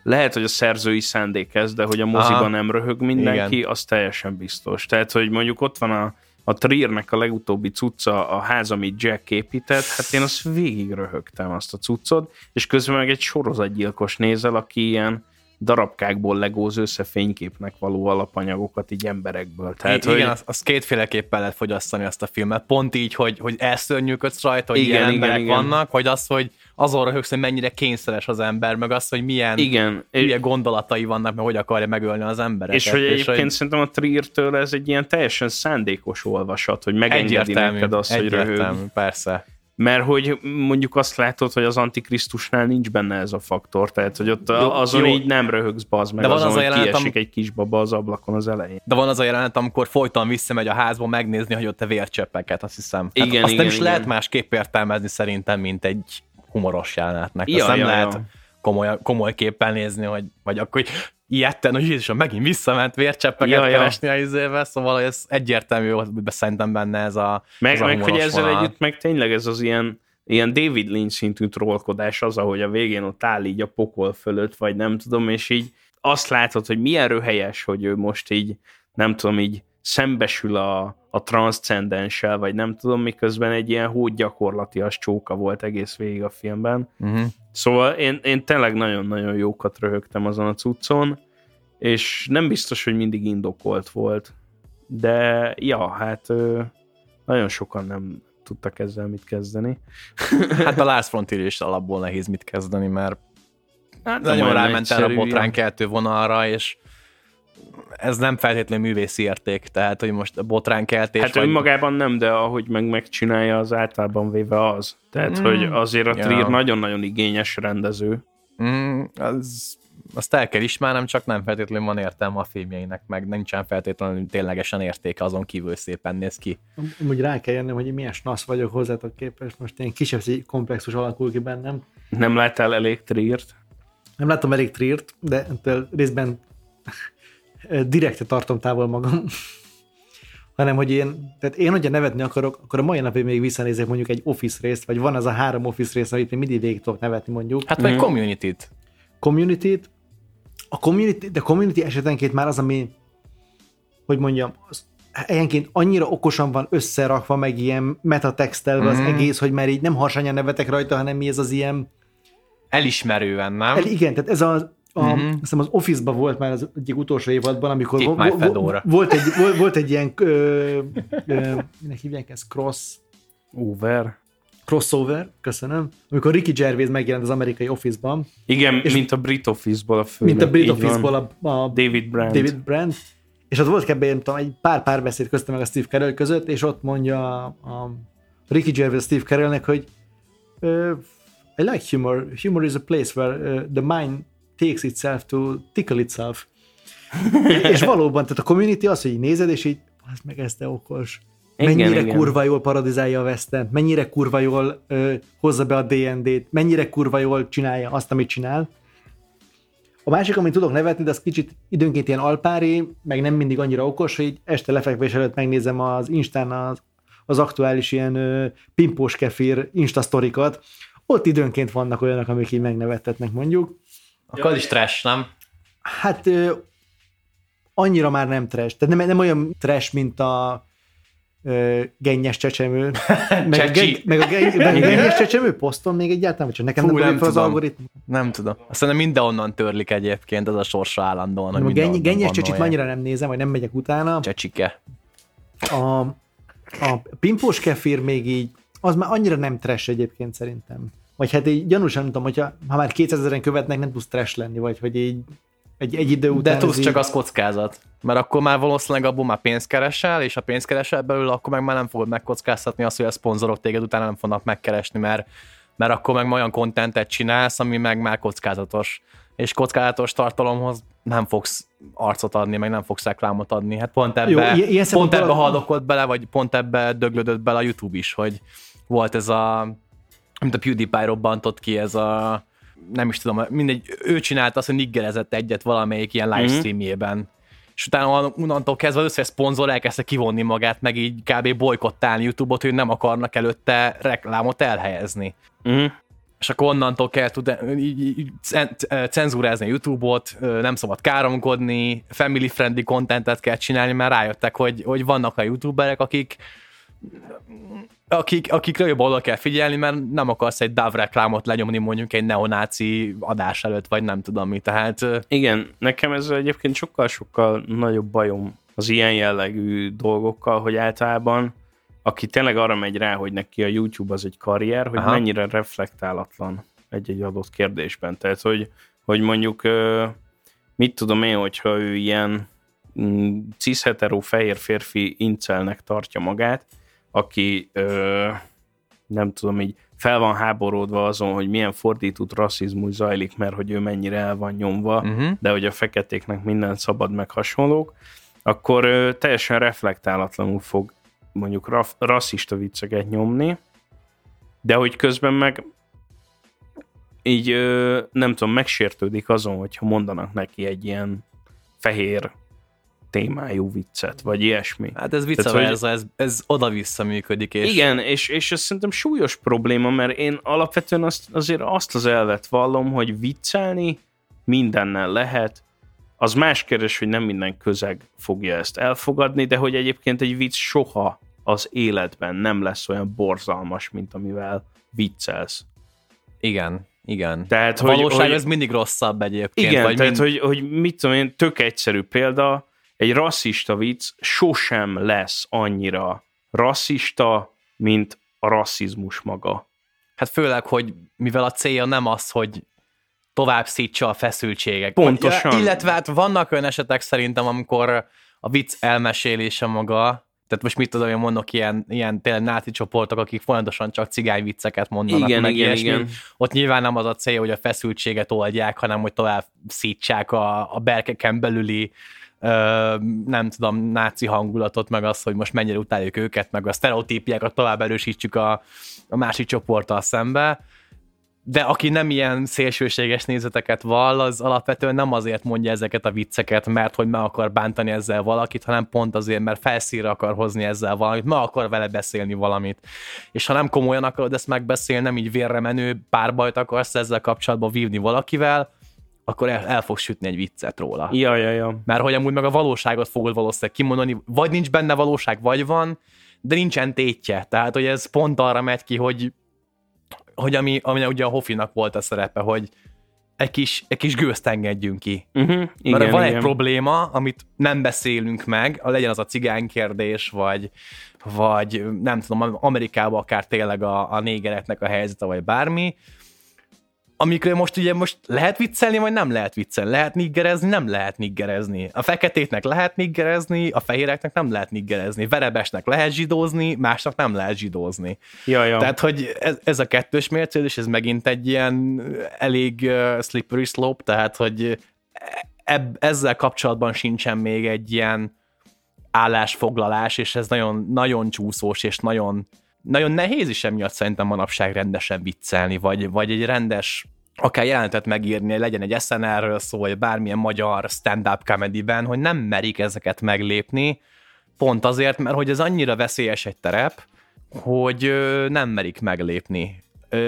lehet, hogy a szerzői szándék ez, de hogy a moziban Aha. nem röhög mindenki, Igen. az teljesen biztos. Tehát, hogy mondjuk ott van a, a Triernek a legutóbbi cucca, a ház, amit Jack épített, hát én azt végig röhögtem azt a cuccot, és közben meg egy sorozatgyilkos nézel, aki ilyen darabkákból legóz összefényképnek való alapanyagokat így emberekből. Tehát, Tehát, igen, hogy, az, kétféleképpen lehet fogyasztani azt a filmet. Pont így, hogy, hogy elszörnyűködsz rajta, hogy Igen, ilyen igen, emberek igen. vannak, vagy az, hogy azon röhögsz, hogy mennyire kényszeres az ember, meg az, hogy milyen igen, hülye gondolatai vannak, meg hogy akarja megölni az embereket. És hogy egyébként szerintem a Triertől ez egy ilyen teljesen szándékos olvasat, hogy megengedi egyértelmű, neked azt, hogy röhög. egyértelmű, persze. Mert hogy mondjuk azt látod, hogy az Antikrisztusnál nincs benne ez a faktor, tehát hogy ott Jó, azon jó. így nem röhögsz bazd meg, De van azon, az a hogy jelenet, kiesik am- egy kisbaba az ablakon az elején. De van az a jelenet, amikor folyton visszamegy a házba megnézni, hogy ott a vércseppeket, azt hiszem. Hát Igen, azt igen, nem is igen. lehet másképp értelmezni szerintem, mint egy humoros jelenetnek. Ja, azt nem ja, lehet ja. komoly, komoly képpel nézni, hogy, vagy akkor, hogy ilyetten, hogy Jézusom, megint visszament vércseppeket Ja, ja. keresni a izével, szóval ez egyértelmű volt, szerintem benne ez a Meg, ez a meg hogy ezzel vonal. együtt meg tényleg ez az ilyen, ilyen David Lynch szintű trollkodás az, ahogy a végén ott áll így a pokol fölött, vagy nem tudom, és így azt látod, hogy milyen röhelyes, hogy ő most így, nem tudom, így szembesül a, a transzcendenssel, vagy nem tudom, miközben egy ilyen hód gyakorlatias csóka volt egész végig a filmben. Uh-huh. Szóval én, én tényleg nagyon-nagyon jókat röhögtem azon a cuccon, és nem biztos, hogy mindig indokolt volt. De ja, hát nagyon sokan nem tudtak ezzel mit kezdeni. Hát a Lars Frontier is alapból nehéz mit kezdeni, mert Hát nagyon ráment erre a botránkeltő vonalra, és ez nem feltétlenül művészi érték, tehát hogy most a botránkeltés... Hát vagy- önmagában nem, de ahogy meg megcsinálja, az általában véve az. Tehát, Mm. hogy azért a Ja. Trier nagyon-nagyon igényes rendező. Mm, az, azt el kell ismernem, csak nem feltétlenül van értelme a filmjeinek, meg nincsen feltétlenül ténylegesen értéke, azon kívül szépen néz ki. Amúgy rá kell jönnöm, hogy milyen snasz vagyok hozzátok képest, most ilyen kisebb komplexus alakul ki bennem. Nem láttál elég Triert? Nem látom elég Triert, de részben direkte tartom távol magam. hanem hogy én, tehát én, hogyha nevetni akarok, akkor a mai napig még visszanézek mondjuk egy Office részt, vagy van az a három Office rész, amit még mindig végig tudok nevetni mondjuk. Hát vagy community-t. Community-t, a community, de community esetenként már az, ami, hogy mondjam, az helyenként annyira okosan van összerakva, meg ilyen metatextelve az egész, hogy már így nem harsányan nevetek rajta, hanem mi ez az ilyen, Elismerően, nem? el, igen, tehát ez a, a Mhm. mm-hmm. az Office-ban volt már az egyik utolsó évadban, amikor vo- vo- volt, egy, volt, volt egy ilyen, ö, ö, minek hívják ezt, cross, Over. crossover, köszönöm, amikor Ricky Gervais megjelent az amerikai Office-ban, Igen, és mint a Brit Office-ból a főnök. mint a Brit. Office-ból a, a David Brand. David Brand, és ott volt nem tudom, egy pár párbeszéd köztem meg a Steve Carell között, és ott mondja a, a Ricky Gervais Steve Carellnek, hogy uh, I like humor. Humor is a place where uh, the mind takes itself to tickle itself. és valóban, tehát a community az, hogy így nézed, és így, az meg ez te okos. Igen, Mennyire igen. kurva jól parodizálja a West End, mennyire kurva jól ö, hozza be a D&D-t, mennyire kurva jól csinálja azt, amit csinál. A másik, amit tudok nevetni, de az kicsit időnként ilyen alpári, meg nem mindig annyira okos, hogy este lefekvés előtt megnézem az Instán az, az aktuális ilyen ö, pimpós kefir Insta sztorikat. Ott időnként vannak olyanok, amik így megnevettetnek mondjuk. Akkor az is trash, nem? Hát ö, annyira már nem trash. Tehát nem, nem olyan trash, mint a ö, gennyes csecsemő, meg, a, gen, meg a, gen, meg a gennyes csecsemő poszton még egyáltalán, vagy csak nekem Fú, nem, nem az algoritmus. Nem tudom. Azt mindenhonnan törlik egyébként, ez a sorsa állandóan. hogy A mindenhonnan gennyes csecsit annyira nem nézem, vagy nem megyek utána. Csecsike. A, a pimpós kefir még így, az már annyira nem trash egyébként szerintem. Vagy hát így gyanúsan nem tudom, hogyha ha már 200 ezeren követnek, nem tudsz trash lenni, vagy hogy így egy, egy idő után... De tudsz, így, csak az kockázat. Mert akkor már valószínűleg abból már pénzt keresel, és ha pénzt keresel belőle, akkor meg már nem fogod megkockáztatni azt, hogy a szponzorok téged utána nem fognak megkeresni, mert, mert akkor meg olyan kontentet csinálsz, ami meg már kockázatos. És kockázatos tartalomhoz nem fogsz arcot adni, meg nem fogsz reklámot adni. Hát pont ebbe, Jó, ilyen- pont ebbe a- haldokolt bele, vagy pont ebbe döglődött bele a YouTube is, hogy volt ez a mint a PewDiePie robbantott ki, ez a nem is tudom, mindegy, ő csinálta azt, hogy niggerezett egyet valamelyik ilyen livestreamjében. És utána onnantól kezdve az összes szponzor elkezdte kivonni magát, meg így kb. bolykottálni YouTube-ot, hogy nem akarnak előtte reklámot elhelyezni. Uh-huh. És akkor onnantól kell tud, így, így, cen- cenzúrázni YouTube-ot, nem szabad káromkodni, family friendly contentet kell csinálni, mert rájöttek, hogy, hogy vannak a youtuberek, akik akik, akikre jobban oda kell figyelni, mert nem akarsz egy DAV reklámot lenyomni mondjuk egy neonáci adás előtt, vagy nem tudom mi. Tehát Igen, nekem ez egyébként sokkal-sokkal nagyobb bajom az ilyen jellegű dolgokkal, hogy általában aki tényleg arra megy rá, hogy neki a YouTube az egy karrier, hogy Aha. Mennyire reflektálatlan egy-egy adott kérdésben. Tehát, hogy, hogy mondjuk mit tudom én, hogyha ő ilyen mm, cis-hetero fehér férfi incelnek tartja magát, aki ö, nem tudom, így fel van háborodva azon, hogy milyen fordított rasszizmus zajlik, mert hogy ő mennyire el van nyomva, uh-huh. de hogy a feketéknek minden szabad meg hasonlók, akkor ö, teljesen reflektálatlanul fog mondjuk raf, rasszista vicceket nyomni, de hogy közben meg így ö, nem tudom, megsértődik azon, hogyha mondanak neki egy ilyen fehér témájú viccet, vagy ilyesmi. Hát ez Tehát, vice hogy- ez, ez oda-vissza működik. És Igen, és, és ez szerintem súlyos probléma, mert én alapvetően azt, azért azt az elvet vallom, hogy viccelni mindennel lehet, az más kérdés, hogy nem minden közeg fogja ezt elfogadni, de hogy egyébként egy vicc soha az életben nem lesz olyan borzalmas, mint amivel viccelsz. Igen, igen. Tehát, A valóság hogy, hogy, ez mindig rosszabb egyébként. igen, vagy tehát, mind... hogy, hogy mit tudom én, tök egyszerű példa, egy rasszista vicc sosem lesz annyira rasszista, mint a rasszizmus maga. Hát főleg, hogy mivel a célja nem az, hogy tovább szítsa a feszültségek. Pontosan. Illetve hát vannak olyan esetek szerintem, amikor a vicc elmesélése maga, tehát most mit tudom, én mondok ilyen, ilyen tényleg náci csoportok, akik folyamatosan csak cigány vicceket mondanak, Igen, meg igen, ilyesmi. igen. Ott nyilván nem az a cél, hogy a feszültséget oldják, hanem hogy tovább szítsák a, a berkeken belüli nem tudom, náci hangulatot, meg az, hogy most mennyire utáljuk őket, meg a sztereotípiákat tovább erősítsük a, a másik csoporttal szembe. De aki nem ilyen szélsőséges nézeteket vall, az alapvetően nem azért mondja ezeket a vicceket, mert hogy meg akar bántani ezzel valakit, hanem pont azért, mert felszínre akar hozni ezzel valamit, meg akar vele beszélni valamit. És ha nem komolyan akarod ezt megbeszélni, nem így vérre menő párbajt akarsz ezzel kapcsolatban vívni valakivel, akkor el, el fog sütni egy viccet róla. Ja, ja, ja. Mert hogy amúgy meg a valóságot fogod valószínűleg kimondani, vagy nincs benne valóság, vagy van, de nincsen tétje. Tehát, hogy ez pont arra megy ki, hogy, hogy ami, ami ugye a Hofinak volt a szerepe, hogy egy kis, egy kis gőzt engedjünk ki. Uh-huh. Igen, Igen, Mert van igen. egy probléma, amit nem beszélünk meg, legyen az a cigány kérdés, vagy, vagy nem tudom, Amerikában akár tényleg a, a négereknek a helyzete, vagy bármi, amikről most ugye most lehet viccelni, vagy nem lehet viccelni. Lehet niggerezni, nem lehet niggerezni. A feketéknek lehet niggerezni, a fehéreknek nem lehet niggerezni. Verebesnek lehet zsidózni, másnak nem lehet zsidózni. Ja, ja. Tehát, hogy ez, ez a kettős mércélés, ez megint egy ilyen elég uh, slippery slope, tehát, hogy eb, ezzel kapcsolatban sincsen még egy ilyen állásfoglalás, és ez nagyon, nagyon csúszós, és nagyon, nagyon nehéz is emiatt szerintem manapság rendesen viccelni, vagy, vagy egy rendes akár jelentet megírni, legyen egy SNL-ről szó, vagy bármilyen magyar stand-up comedyben, hogy nem merik ezeket meglépni, pont azért, mert hogy ez annyira veszélyes egy terep, hogy nem merik meglépni.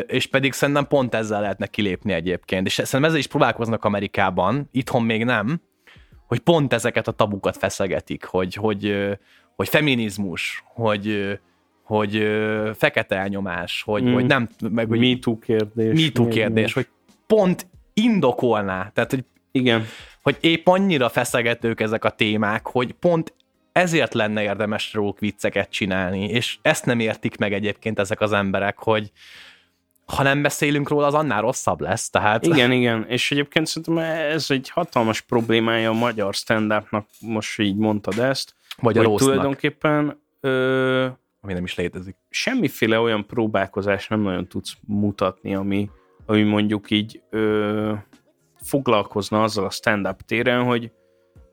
És pedig szerintem pont ezzel lehetne kilépni egyébként. És szerintem ezzel is próbálkoznak Amerikában, itthon még nem, hogy pont ezeket a tabukat feszegetik, hogy, hogy, hogy feminizmus, hogy hogy ö, fekete elnyomás, hogy, Mm. hogy nem, meg hogy MeToo kérdés. MeToo még kérdés, hogy pont indokolná, tehát hogy, Igen. hogy épp annyira feszegetők ezek a témák, hogy pont ezért lenne érdemes róluk vicceket csinálni, és ezt nem értik meg egyébként ezek az emberek, hogy ha nem beszélünk róla, az annál rosszabb lesz, tehát Igen, igen. És egyébként szerintem ez egy hatalmas problémája a magyar stand-upnak, most így mondtad ezt, vagy a hogy tulajdonképpen ö, ami nem is létezik. semmiféle olyan próbálkozás nem nagyon tudsz mutatni, ami, ami mondjuk így ö, foglalkozna azzal a stand-up téren, hogy,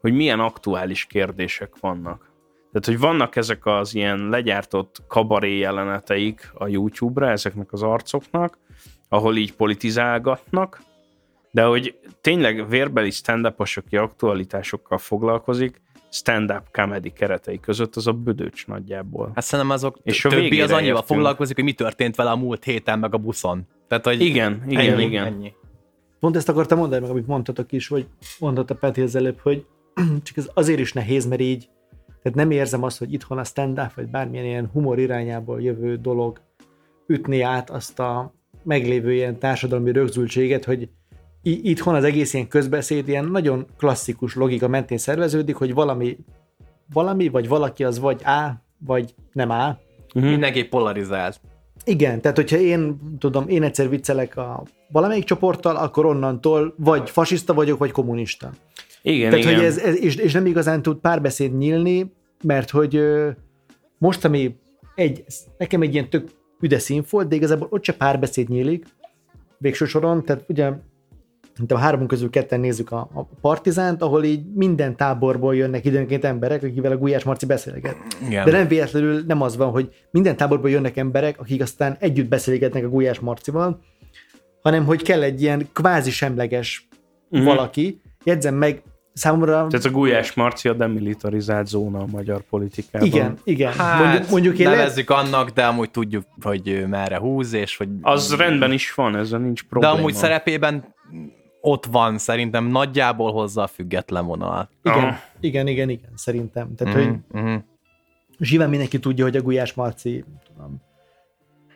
hogy milyen aktuális kérdések vannak. Tehát, hogy vannak ezek az ilyen legyártott kabaré jeleneteik a YouTube-ra, ezeknek az arcoknak, ahol így politizálgatnak, de hogy tényleg vérbeli stand aki aktualitásokkal foglalkozik, stand-up comedy keretei között az a bödöcs nagyjából. Hát szerintem azok És a többi az annyival értünk. foglalkozik, hogy mi történt vele a múlt héten, meg a buszon. Tehát, hogy Igen, igen, ennyi, igen. Ennyi. Pont ezt akartam mondani, meg amit mondtatok is, hogy mondta Peti az előbb, hogy csak ez azért is nehéz, mert így, tehát nem érzem azt, hogy itthon a stand-up, vagy bármilyen ilyen humor irányából jövő dolog ütni át azt a meglévő ilyen társadalmi rögzültséget, hogy itthon az egész ilyen közbeszéd ilyen nagyon klasszikus logika mentén szerveződik, hogy valami, valami vagy valaki az vagy A, vagy nem A, Mhm. Mindenki polarizált. igen, tehát hogyha én tudom, én egyszer viccelek a valamelyik csoporttal, akkor onnantól vagy fasiszta vagyok, vagy kommunista. Igen, Tehát, igen. hogy ez, ez és, és nem igazán tud párbeszéd nyílni, mert hogy ö, most, ami egy, nekem egy ilyen tök üde szín volt, de igazából ott se párbeszéd nyílik végső soron, tehát ugye mint a háromunk közül ketten nézzük a, a Partizánt, ahol így minden táborból jönnek időnként emberek, akivel a Gulyás Marci beszélget. Igen. De nem véletlenül nem az van, hogy minden táborból jönnek emberek, akik aztán együtt beszélgetnek a Gulyás Marcival, hanem hogy kell egy ilyen kvázi semleges Mhm. valaki. Jegyzem meg, számomra... Tehát a Gulyás Marci a demilitarizált zóna a magyar politikában. igen, igen. Hát, mondjuk, mondjuk én nevezzük annak, de amúgy tudjuk, hogy merre húz, és hogy... Az rendben is van, ezzel nincs De probléma. amúgy szerepében ott van szerintem nagyjából hozzá a független vonal. igen, Ah. igen, igen, igen, szerintem. Tehát, Mhm, hogy mhm. zsíven mindenki tudja, hogy a Gulyás Marci tudom,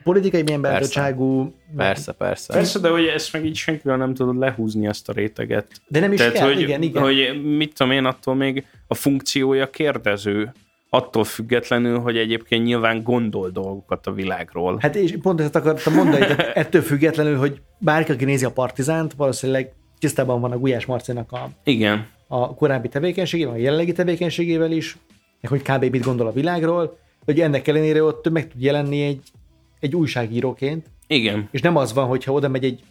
politikai milyen Persze. beállítottságú, Persze, persze. Persze, de hogy ezt meg így senkivel nem tudod lehúzni ezt a réteget. de nem is Tehát, kell, hogy, igen, igen. hogy mit tudom én, attól még a funkciója kérdező, attól függetlenül, hogy egyébként nyilván gondol dolgokat a világról. Hát és pont ezt akartam mondani, tehát ettől függetlenül, hogy bárki, aki nézi a Partizánt, valószínűleg tisztában van a Gulyás Marcinak a, Igen. a korábbi tevékenységével, a jelenlegi tevékenységével is, meg hogy kb. mit gondol a világról, hogy ennek ellenére ott meg tud jelenni egy, egy újságíróként, Igen. és nem az van, hogyha oda megy egy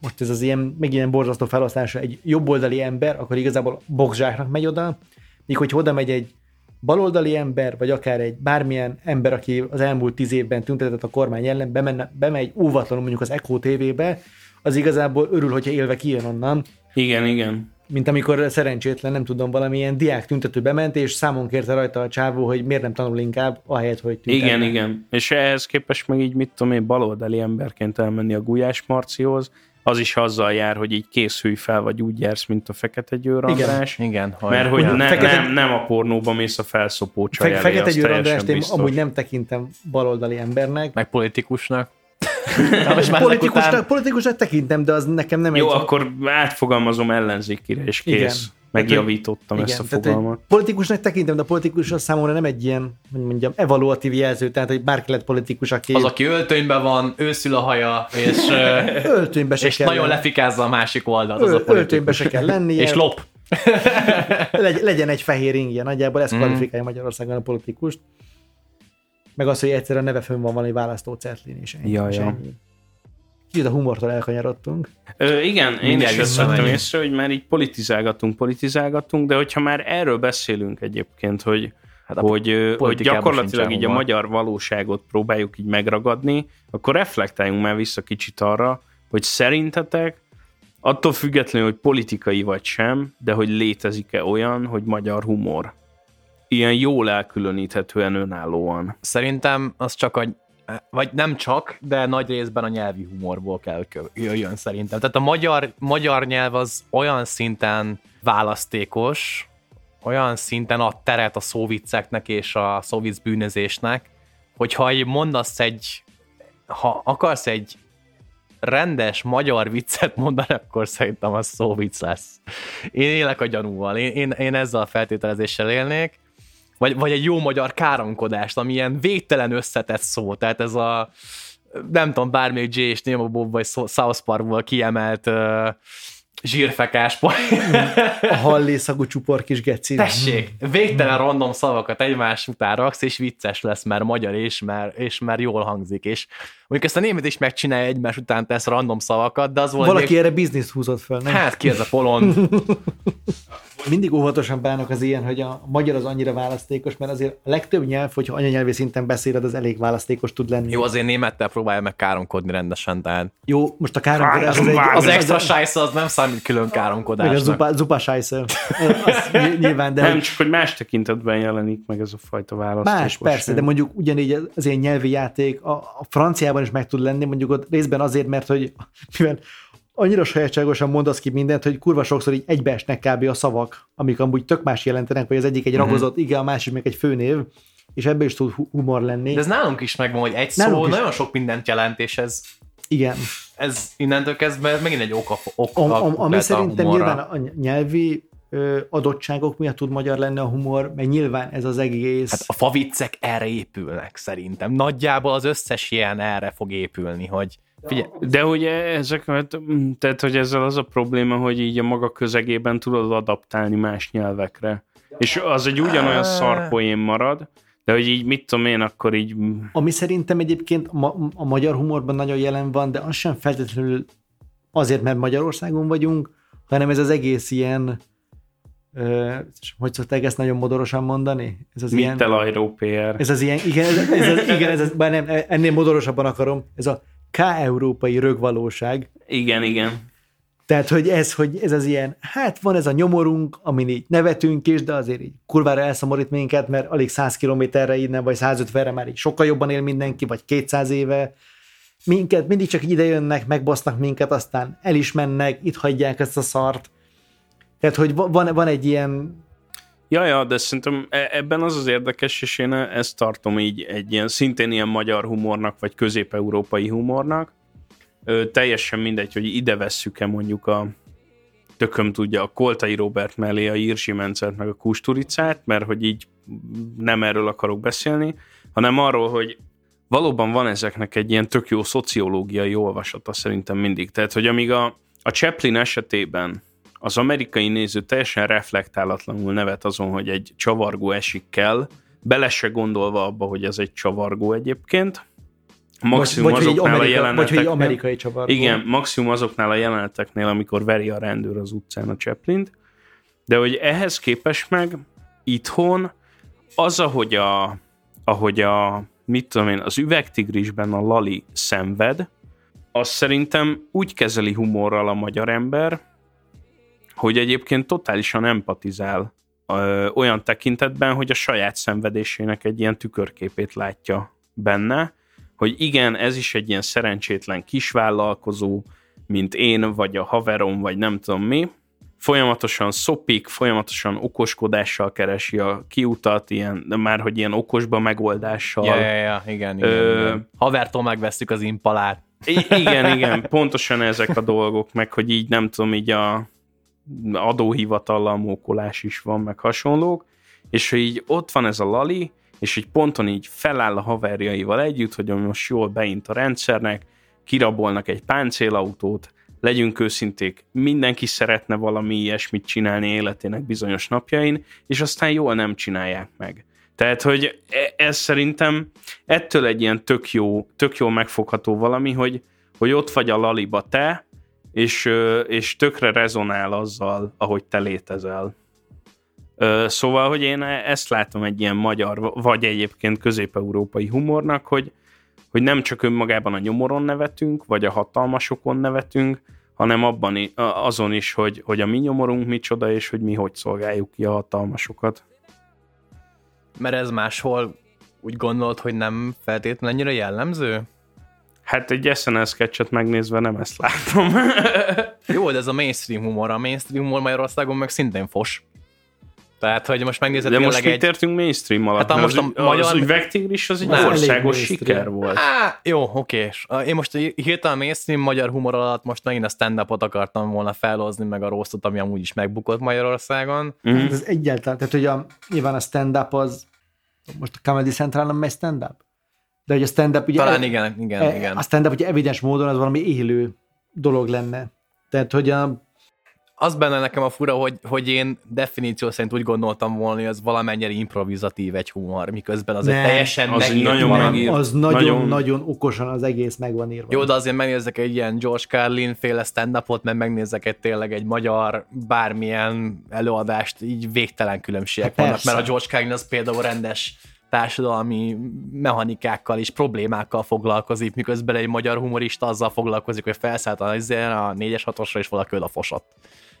most ez az ilyen, meg ilyen borzasztó felosztása, egy jobboldali ember, akkor igazából boxzsáknak megy oda, míg hogyha oda megy egy baloldali ember, vagy akár egy bármilyen ember, aki az elmúlt tíz évben tüntetett a kormány ellen, bemenne, bemegy óvatlanul mondjuk az Echo TV-be, az igazából örül, hogyha élve kijön onnan, Igen, igen. mint amikor szerencsétlen, nem tudom, valamilyen diák tüntető bement, és számon kérte rajta a csávó, hogy miért nem tanul inkább, ahelyett, hogy tüntetne. Igen, igen. És ehhez képest meg így, mit tudom én, baloldali emberként elmenni a Gulyás Marcihoz, az is azzal jár, hogy így készülj fel, vagy úgy jársz, mint a Fekete Győr Igen. András. Igen, hogy, Mert hogy ne, Fekete- nem, nem a pornóba mész a felszopó csaj Fe- elé, Fekete Győr Andrást én biztos. amúgy nem tekintem baloldali embernek. meg politikusnak. Na, most már ezek Politikusnak, után- politikusnak tekintem, de az nekem nem Jó, egy... akkor átfogalmazom ellenzékire, és kész. Igen. Megjavítottam Igen, ezt a fogalmat. Politikusnak tekintem, de a politikus az számomra nem egy ilyen, hogy mondjam, evaluatív jelző, tehát hogy bárki lett politikus, aki Az, aki öltönyben van, őszül a haja, és, öltönybe se és kell nagyon lenni. lefikázza a másik oldalt, az Öl- a politikus. öltönybe se kell lennie. És lop. Legy, legyen egy fehér ingje, nagyjából ez Mm. kvalifikálja Magyarországon a politikust. Meg az, hogy egyszerűen a neve fönn van valami választó cetlin, és ennyi. Ja, és ja. ennyi. Kicsit a humortól elkanyarodtunk. Ö, igen, én Mindjárt is ezt vettem észre, hogy már így politizálgatunk, politizálgatunk, de hogyha már erről beszélünk egyébként, hogy, Hát a hogy, hogy gyakorlatilag így a magyar valóságot próbáljuk így megragadni, akkor reflektáljunk már vissza kicsit arra, hogy szerintetek attól függetlenül, hogy politikai vagy sem, de hogy létezik-e olyan, hogy magyar humor. Ilyen jól elkülöníthetően önállóan. Szerintem az csak a vagy nem csak, de nagy részben a nyelvi humorból kell, hogy jöjjön szerintem. Tehát a magyar, magyar nyelv az olyan szinten választékos, olyan szinten ad teret a szóvicceknek és a szóvic bűnözésnek, hogyha mondasz egy, ha akarsz egy rendes magyar viccet mondani, akkor szerintem az szóvic lesz. Én élek a gyanúval, én, én, én ezzel a feltételezéssel élnék, vagy, vagy egy jó magyar káromkodást, ami ilyen végtelen összetett szó, tehát ez a nem tudom, bármelyik J és Nemo Bob vagy South Parkból kiemelt uh, zsírfekás A hallészagú csupor kis geci. Tessék, végtelen random szavakat egymás után raksz, és vicces lesz, mert magyar, és mert, és mert jól hangzik, és mondjuk ezt a német is megcsinálja egymás után tesz random szavakat, de az volt Valaki még... erre bizniszt húzott fel, nem? Hát ki ez a polon? Mindig óvatosan bánok az ilyen, hogy a magyar az annyira választékos, mert azért a legtöbb nyelv, hogyha anyanyelvi szinten beszéled, az elég választékos tud lenni. Jó, azért némettel próbálja meg káromkodni rendesen, tehát... Jó, most a káromkodás az, egy, az, extra sájsz az nem számít külön káromkodásnak. Meg a zupa, zupa sájsz. nyilván, de... Nem, csak hogy más tekintetben jelenik meg ez a fajta választékos. Más, persze, de mondjuk ugyanígy az ilyen nyelvi játék a, a franciában is meg tud lenni, mondjuk ott részben azért, mert hogy mivel annyira sajátságosan mondasz ki mindent, hogy kurva sokszor így egybeesnek kb. a szavak, amik amúgy tök más jelentenek, vagy az egyik egy uh-huh. ragozott igen, a másik meg egy főnév, és ebből is tud humor lenni. De ez nálunk is megvan, hogy egy nálunk szó is. nagyon sok mindent jelent, és ez igen. Ez innentől kezdve megint egy oka, oka a, a, Ami szerintem a nyilván a nyelvi adottságok miatt tud magyar lenni a humor, mert nyilván ez az egész... Hát a faviccek erre épülnek szerintem. Nagyjából az összes ilyen erre fog épülni, hogy Figyelj, de ugye ezek, tehát hogy ezzel az a probléma, hogy így a maga közegében tudod adaptálni más nyelvekre. És az egy ugyanolyan szarpoén marad, de hogy így mit tudom én, akkor így... Ami szerintem egyébként a, a magyar humorban nagyon jelen van, de az sem feltétlenül azért, mert Magyarországon vagyunk, hanem ez az egész ilyen hogy szokták ezt nagyon modorosan mondani? Ez az ilyen, Ez az ilyen, igen, ez, ez, ez, igen, ez, ez, bár nem, ennél modorosabban akarom, ez a K-európai rögvalóság. Igen, igen. Tehát, hogy ez, hogy ez az ilyen, hát van ez a nyomorunk, amin így nevetünk is, de azért így kurvára elszomorít minket, mert alig 100 kilométerre innen, vagy 150-re már így sokkal jobban él mindenki, vagy 200 éve. Minket mindig csak ide jönnek, megbasznak minket, aztán el is mennek, itt hagyják ezt a szart. Tehát, hogy van, van egy ilyen Ja, ja, de szerintem e- ebben az az érdekes, és én ezt tartom így egy ilyen szintén ilyen magyar humornak, vagy közép-európai humornak. Ö, teljesen mindegy, hogy ide vesszük-e mondjuk a tököm tudja a Koltai Robert mellé a Irsi Mencert meg a Kusturicát, mert hogy így nem erről akarok beszélni, hanem arról, hogy valóban van ezeknek egy ilyen tök jó szociológiai olvasata szerintem mindig. Tehát, hogy amíg a, a Chaplin esetében az amerikai néző teljesen reflektálatlanul nevet azon, hogy egy csavargó esik kell, bele se gondolva abba, hogy ez egy csavargó egyébként. Maximum vagy, vagy azoknál Amerika, a jeleneteknél. Vagy hogy amerikai csavargó. Igen, maximum azoknál a jeleneteknél, amikor veri a rendőr az utcán a Chaplin-t. De hogy ehhez képest meg itthon az, ahogy a, ahogy a mit tudom én, az üvegtigrisben a Lali szenved, az szerintem úgy kezeli humorral a magyar ember, hogy egyébként totálisan empatizál ö, olyan tekintetben, hogy a saját szenvedésének egy ilyen tükörképét látja benne, hogy igen, ez is egy ilyen szerencsétlen kisvállalkozó, mint én, vagy a haverom, vagy nem tudom mi, folyamatosan szopik, folyamatosan okoskodással keresi a kiutat, ilyen, de már hogy ilyen okosba megoldással. Ja, ja, ja, igen, igen, Ö, igen. Havertól megvesztük az impalát. Igen, igen, pontosan ezek a dolgok, meg hogy így nem tudom, így a adóhivatallal mókolás is van, meg hasonlók, és hogy így ott van ez a Lali, és így ponton így feláll a haverjaival együtt, hogy most jól beint a rendszernek, kirabolnak egy páncélautót, legyünk őszinték, mindenki szeretne valami ilyesmit csinálni életének bizonyos napjain, és aztán jól nem csinálják meg. Tehát, hogy e, ez szerintem ettől egy ilyen tök jó, tök jó megfogható valami, hogy, hogy ott vagy a laliba te, és, és tökre rezonál azzal, ahogy te létezel. Szóval, hogy én ezt látom egy ilyen magyar, vagy egyébként közép-európai humornak, hogy, hogy nem csak önmagában a nyomoron nevetünk, vagy a hatalmasokon nevetünk, hanem abban azon is, hogy, hogy a mi nyomorunk micsoda, és hogy mi hogy szolgáljuk ki a hatalmasokat. Mert ez máshol úgy gondolod, hogy nem feltétlenül ennyire jellemző? Hát egy SNL sketchet megnézve nem ezt látom. Jó, de ez a mainstream humor. A mainstream humor Magyarországon meg szintén fos. Tehát, hogy most megnézed De most mit egy... értünk mainstream alatt? Hát, most a magyar-. Az üvegtigris az egy Nem. országos siker volt. Á, jó, oké. És, Én most hirtelen mainstream magyar humor alatt most megint a stand-upot akartam volna felhozni, meg a rosszot, ami amúgy is megbukott Magyarországon. Hát Ez egyáltalán, tehát hogy a, nyilván a stand-up az, most a Comedy Central nem megy stand-up? De hogy a stand-up ugye... Talán igen, igen, e- igen. A stand-up ugye evidens módon az valami élő dolog lenne. Tehát, hogy a, Az benne nekem a fura, hogy, hogy én definíció szerint úgy gondoltam volna, hogy az valamennyire improvizatív egy humor, miközben az egy Nem, teljesen az megírt nagyon valami. megírt. az Nagyon- nagyon-nagyon okosan az egész meg van írva. Jó, de azért megnézek egy ilyen George Carlin féle stand-upot, mert megnézek egy tényleg egy magyar bármilyen előadást, így végtelen különbségek Hát vannak, persze. mert a George Carlin az például rendes társadalmi mechanikákkal és problémákkal foglalkozik, miközben egy magyar humorista azzal foglalkozik, hogy felszállt a, a 4-es 6 és valaki oda fosott.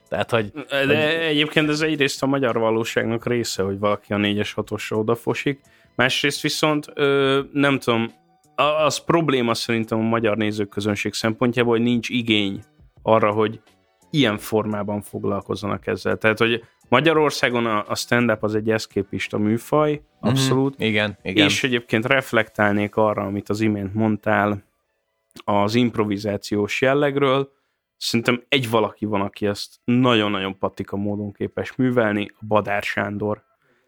Tehát, hogy De egyébként ez egyrészt a magyar valóságnak része, hogy valaki a 4-es 6 odafosik. Másrészt viszont ö, nem tudom, a- az probléma szerintem a magyar nézőközönség szempontjából, hogy nincs igény arra, hogy ilyen formában foglalkozzanak ezzel. Tehát, hogy Magyarországon a, a stand-up az egy eszképista műfaj, abszolút, Mhm. igen, igen. és egyébként reflektálnék arra, amit az imént mondtál az improvizációs jellegről. Szerintem egy valaki van, aki ezt nagyon-nagyon patika módon képes művelni, a Badár Sándor.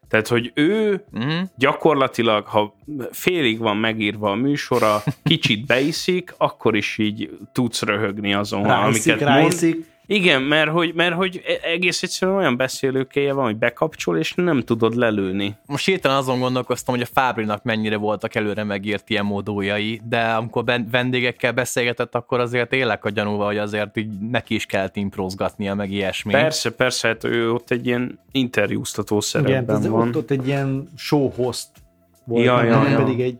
Tehát, hogy ő Mhm. gyakorlatilag, ha félig van megírva a műsora, kicsit beiszik, akkor is így tudsz röhögni azon, Ráiszik, amiket mond. Igen, mert hogy, mert hogy e- egész egyszerűen olyan beszélőkéje van, hogy bekapcsol, és nem tudod lelőni. most hirtelen azon gondolkoztam, hogy a Fábrinak mennyire voltak előre megírt ilyen módójai, de amikor ben- vendégekkel beszélgetett, akkor azért élek a gyanúval, hogy azért így neki is kellett improzgatnia, meg ilyesmi. Persze, persze, hát ő ott egy ilyen interjúztató Igen, szerepben ez van. ott, ott egy ilyen show host volt, Ja, nem, ja, nem ja. pedig egy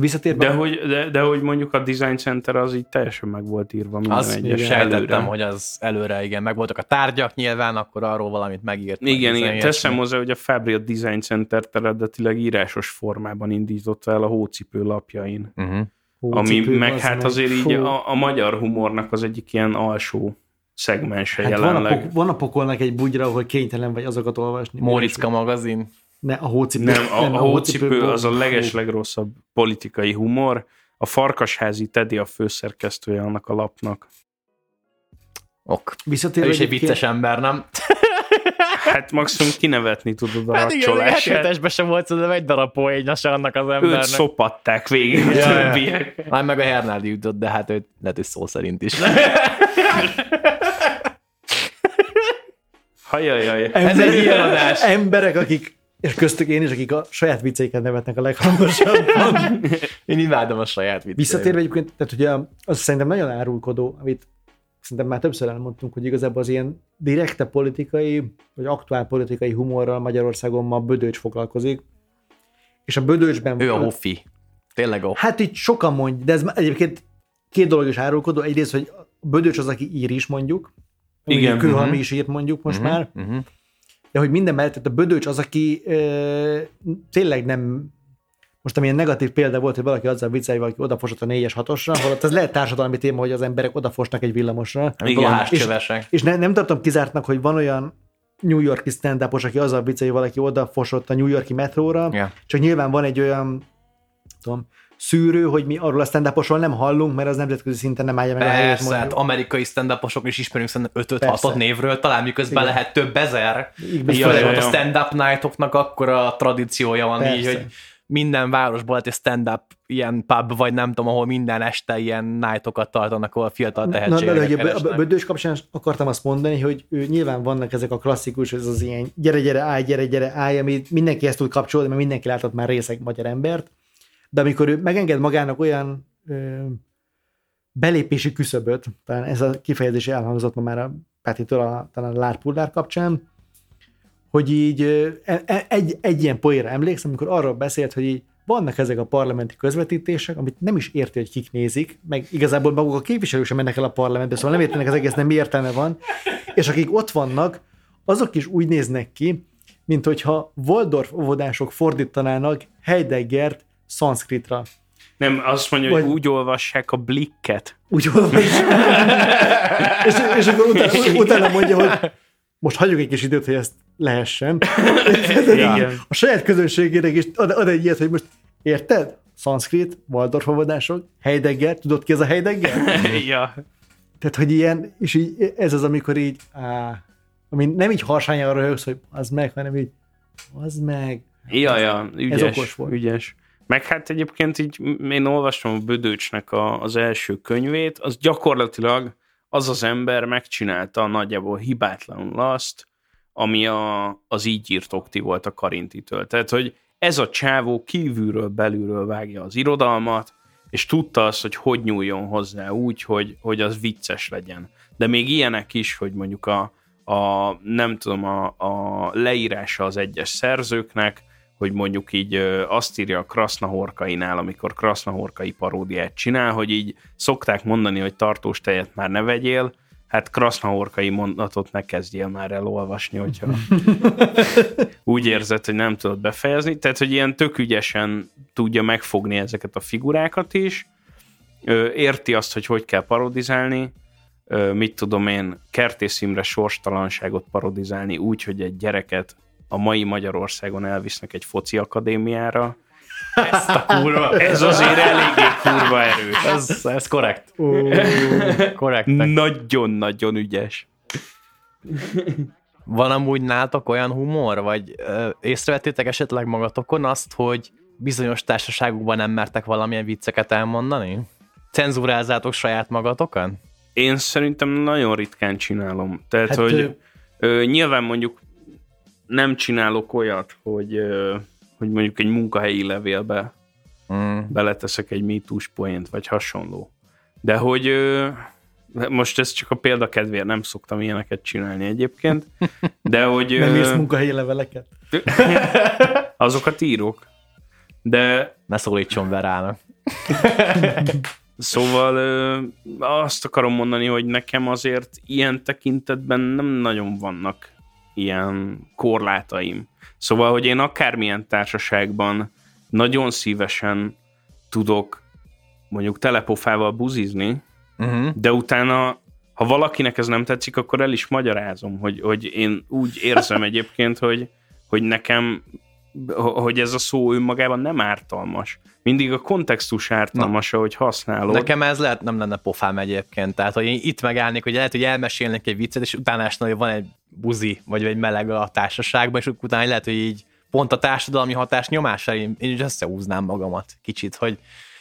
visszatérve De hogy, de, de hogy mondjuk a Design Center az így teljesen meg volt írva minden Az egyes sejtettem, előre. hogy az előre, igen, meg voltak a tárgyak nyilván, akkor arról valamit megírt. meg Igen, ez igen. Teszem hozzá, hogy a Fabri a Design Center eredetileg írásos formában indította el a hócipő lapjain. Uh-huh. Ami hócipő, meg az hát azért így a, a magyar humornak az egyik ilyen alsó szegmense Hát van, a jelenleg. pok- van a pokolnak egy bugyra, ahol kénytelen vagy azokat olvasni. Móriczka magazin. Ne, a hócipő. Nem, a, a hócipő az a leges legrosszabb politikai humor. A Farkasházi Teddy a főszerkesztője annak a lapnak. Ok. Ő Visszatérve is egy vicces ember, nem? Hát maximum kinevetni tudod a Hát igen, a racsolását. hetétesben sem volt szerintem egy darab poénja se annak az Őt embernek. szopatták végig a Ja, ja. többiek. Már meg a Hernádi jutott, de hát őt lehet, hogy szó szerint is. Hajajaj. Ez egy ilyen adás. Emberek, akik, és köztük én is, akik a saját vicceiket nevetnek a leghangosabban. Én imádom a saját vicceimet. Visszatérve egyébként, tehát ugye az szerintem nagyon árulkodó, amit szerintem már többször elmondtunk, hogy igazából az ilyen direkte politikai, vagy aktuál politikai humorral Magyarországon ma Bödöcs foglalkozik, és a Bödöcsben... Ő a hofi. Tényleg a Hát itt sokan mondják, de ez egyébként két dolog is árulkodó. Egyrészt, hogy a Bödöcs az, aki ír is mondjuk, Igen, Igen, Kőhalmi mhm. is írt mondjuk most Mhm, már, mhm. De hogy minden mellett, tehát a Bödöcs az, aki ö, tényleg nem most amilyen negatív példa volt, hogy valaki azzal viccelj, valaki odafosott a 4-es 6-osra, holott ez lehet társadalmi téma, hogy az emberek odafosnak egy villamosra. Igen, és. És ne, nem tartom kizártnak, hogy van olyan New Yorki stand aki azzal viccelj, hogy valaki odafosott a New Yorki metróra, Ja. csak nyilván van egy olyan tudom, szűrő, hogy mi arról a stand nem hallunk, mert az nemzetközi szinten nem állja meg a helyét. Persze, hát amerikai stand is ismerünk szerintem 5 Persze. 6 névről, talán miközben Igen. lehet több ezer. Igen, a stand-up night-oknak akkora tradíciója van Persze. így, hogy minden városban lehet egy stand-up ilyen pub, vagy nem tudom, ahol minden este ilyen nightokat tartanak, ahol fiatal Na, de, tehetségek hogy a, a. Bödős kapcsán akartam azt mondani, hogy ő, nyilván vannak ezek a klasszikus, ez az ilyen gyere, gyere, állj, gyere, gyere, állj, amit mindenki ezt tud kapcsolni, mert mindenki látott már részeg magyar embert, de amikor ő megenged magának olyan ö, belépési küszöböt, talán ez a kifejezés elhangzott ma már a Petitől, a, talán a Lárpullár kapcsán, hogy így e- e- egy, egy ilyen poénra emlékszem, amikor arról beszélt, hogy így vannak ezek a parlamenti közvetítések, amit nem is érti, hogy kik nézik, meg igazából maguk a képviselők sem mennek el a parlamentbe, szóval nem értenek az egésznek, mi értelme van, és akik ott vannak, azok is úgy néznek ki, mint hogyha Waldorf óvodások fordítanának Heideggert szanszkritra. Nem, azt mondja, hogy Vagy- úgy olvassák a blikket. Úgy olvas. és, és akkor utána, utána mondja, hogy most hagyjuk egy kis időt, hogy ezt lehessen. Igen. A saját közönségének is ad, ad egy ilyet, hogy most érted? Szanszkrit, Waldorf óvodások, Heidegger, tudod ki ez a Heidegger? ja. Tehát, hogy ilyen, és így ez az, amikor így, á, ami nem így harsányára röhögsz, hogy az meg, hanem így, az meg. Ja, ja, ügyes, Ez okos volt. ügyes. Meg hát egyébként így én olvastam a Bödőcsnek a, az első könyvét, az gyakorlatilag az az ember megcsinálta nagyjából hibátlanul azt, ami a, az így írt okti volt a Karintitől. Tehát, hogy ez a csávó kívülről, belülről vágja az irodalmat, és tudta azt, hogy hogy nyúljon hozzá úgy, hogy, hogy az vicces legyen. De még ilyenek is, hogy mondjuk a, a nem tudom, a, a leírása az egyes szerzőknek, hogy mondjuk így azt írja a Krasznahorkainál, amikor Krasznahorkai paródiát csinál, hogy így szokták mondani, hogy tartós tejet már ne vegyél, hát Krasznahorkai mondatot ne kezdjél már el olvasni, hogyha úgy érzed, hogy nem tudod befejezni. Tehát, hogy ilyen tök ügyesen tudja megfogni ezeket a figurákat is, érti azt, hogy hogy kell parodizálni, mit tudom én, Kertész Imre sorstalanságot parodizálni úgy, hogy egy gyereket a mai Magyarországon elvisznek egy foci akadémiára. Ezt a kurva. Ez azért eléggé kurva erős. Ez, ez korrekt. Korrekt. Nagyon-nagyon ügyes. Van amúgy nálatok olyan humor, vagy ö, észrevettétek esetleg magatokon azt, hogy bizonyos társaságokban nem mertek valamilyen vicceket elmondani? Cenzúrázzátok saját magatokan? Én szerintem nagyon ritkán csinálom. Tehát, Hát, hogy ö- ö, nyilván mondjuk nem csinálok olyat, hogy, hogy mondjuk egy munkahelyi levélbe Mm. beleteszek egy mitús poént, vagy hasonló. De hogy ö, most ez csak a példa kedvéért nem szoktam ilyeneket csinálni egyébként, de hogy nem írsz munkahelyi leveleket? azokat írok. De Ne szólítson be rának. Szóval ö, azt akarom mondani, hogy nekem azért ilyen tekintetben nem nagyon vannak ilyen korlátaim. Szóval, hogy én akármilyen társaságban nagyon szívesen tudok mondjuk telepofával buzizni, Uh-huh. de utána, ha valakinek ez nem tetszik, akkor el is magyarázom, hogy, hogy én úgy érzem egyébként, hogy, hogy nekem, hogy ez a szó önmagában nem ártalmas. Mindig a kontextus ártalmas, ahogy használod. Nekem ez lehet nem lenne pofám egyébként. Tehát, hogy én itt megállnék, hogy lehet, hogy elmesélnek egy viccet, és utána esne, hogy van egy buzi, vagy egy meleg a társaságban, és utána lehet, hogy így pont a társadalmi hatás nyomására én, én összehúznám magamat kicsit, hogy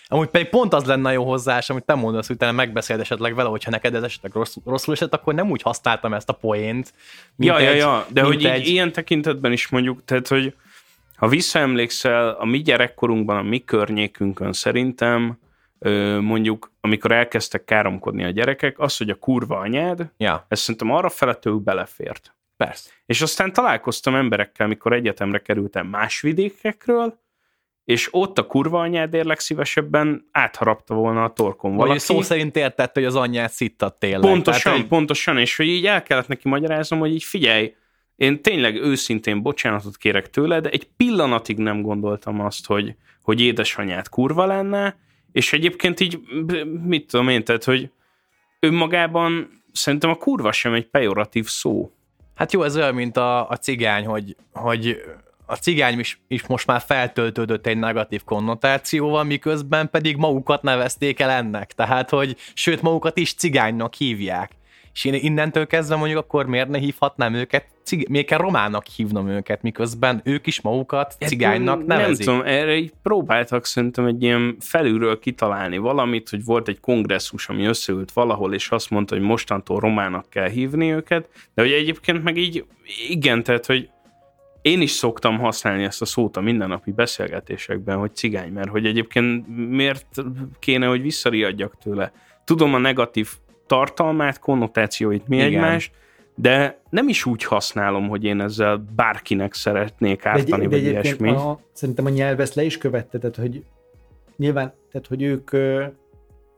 Amúgy pedig pont az lenne jó hozzáás, amit te mondasz, hogy utána megbeszéld esetleg vele, hogyha neked ez esetleg rossz, rosszul esett, akkor nem úgy használtam ezt a poént, mint Ja, ja, egy, ja, de mint hogy egy... ilyen tekintetben is mondjuk, tehát, hogy ha visszaemlékszel, a mi gyerekkorunkban, a mi környékünkön szerintem, mondjuk, amikor elkezdtek káromkodni a gyerekek, az, hogy a kurva anyád, Ja, ez szerintem arra feletők belefért. persze. És aztán találkoztam emberekkel, mikor egyetemre kerültem más vidékekről, és ott a kurva anyádért legszívesebben átharapta volna a torkon Vagy valaki. szó szerint értette, hogy az anyját szittat tényleg. Pontosan, Tehát, hogy- pontosan, és hogy így el kellett neki magyaráznom, hogy így figyelj, én tényleg őszintén bocsánatot kérek tőle, de egy pillanatig nem gondoltam azt, hogy, hogy édesanyád kurva lenne, és egyébként így, mit tudom én, tehát, hogy önmagában szerintem a kurva sem egy pejoratív szó. Hát jó, ez olyan, mint a, a cigány, hogy, hogy a cigány is, is most már feltöltődött egy negatív konnotációval, miközben pedig magukat nevezték el ennek. Tehát, hogy sőt, magukat is cigánynak hívják. És én innentől kezdve mondjuk akkor miért ne hívhatnám őket, cig- miért kell románnak hívnom őket, miközben ők is magukat cigánynak Nem nevezik. tudom, erre így próbáltak szerintem egy ilyen felülről kitalálni valamit, hogy volt egy kongresszus, ami összeült valahol, és azt mondta, hogy mostantól romának kell hívni őket, de hogy egyébként meg így, igen, tehát, hogy én is szoktam használni ezt a szót a mindennapi beszélgetésekben, hogy cigány, mert hogy egyébként miért kéne, hogy visszariadjak tőle. Tudom a negatív tartalmát, konnotációit, mi Igen. egymást, de nem is úgy használom, hogy én ezzel bárkinek szeretnék De, egy, ártani, de vagy egyébként ilyesmi. a, szerintem a nyelv ezt le is követte, tehát hogy nyilván, tehát hogy ők,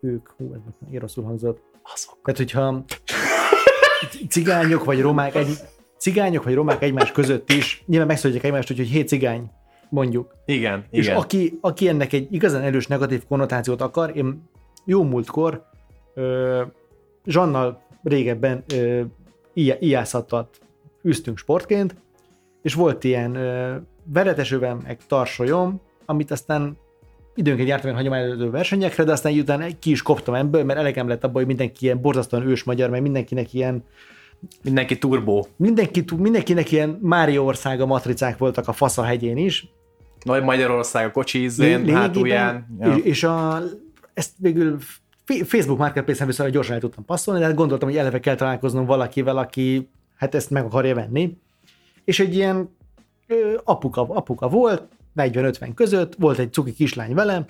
ők, hú, ez most rosszul hangzott. Azok. Tehát, hogyha cigányok vagy romák, egy, cigányok vagy romák egymás között is, nyilván megszólítják egymást, hogy, hogy hé cigány, mondjuk. Igen, És igen. aki, aki ennek egy igazán erős negatív konnotációt akar, én jó múltkor ö, Zsannal régebben ö, ijá- ijászattat üztünk sportként, és volt ilyen ö, veretesövem, meg tarsolyom, amit aztán időnként jártam ilyen hagyományozó versenyekre, de aztán után ki is koptam ebből, mert elegem lett abban, hogy mindenki ilyen borzasztóan ős magyar, mert mindenkinek ilyen Mindenki turbó. mindenki, mindenkinek ilyen Mário országa matricák voltak a Fasza hegyén is. Nagy Magyarország a kocsi ízén, hátulján. Ja. És, és a, ezt végül Facebook Marketplace-en viszont gyorsan el tudtam passzolni, de gondoltam, hogy eleve kell találkoznom valakivel, aki hát ezt meg akarja venni. És egy ilyen ö, apuka, apuka volt, 40-50 között, volt egy cuki kislány vele,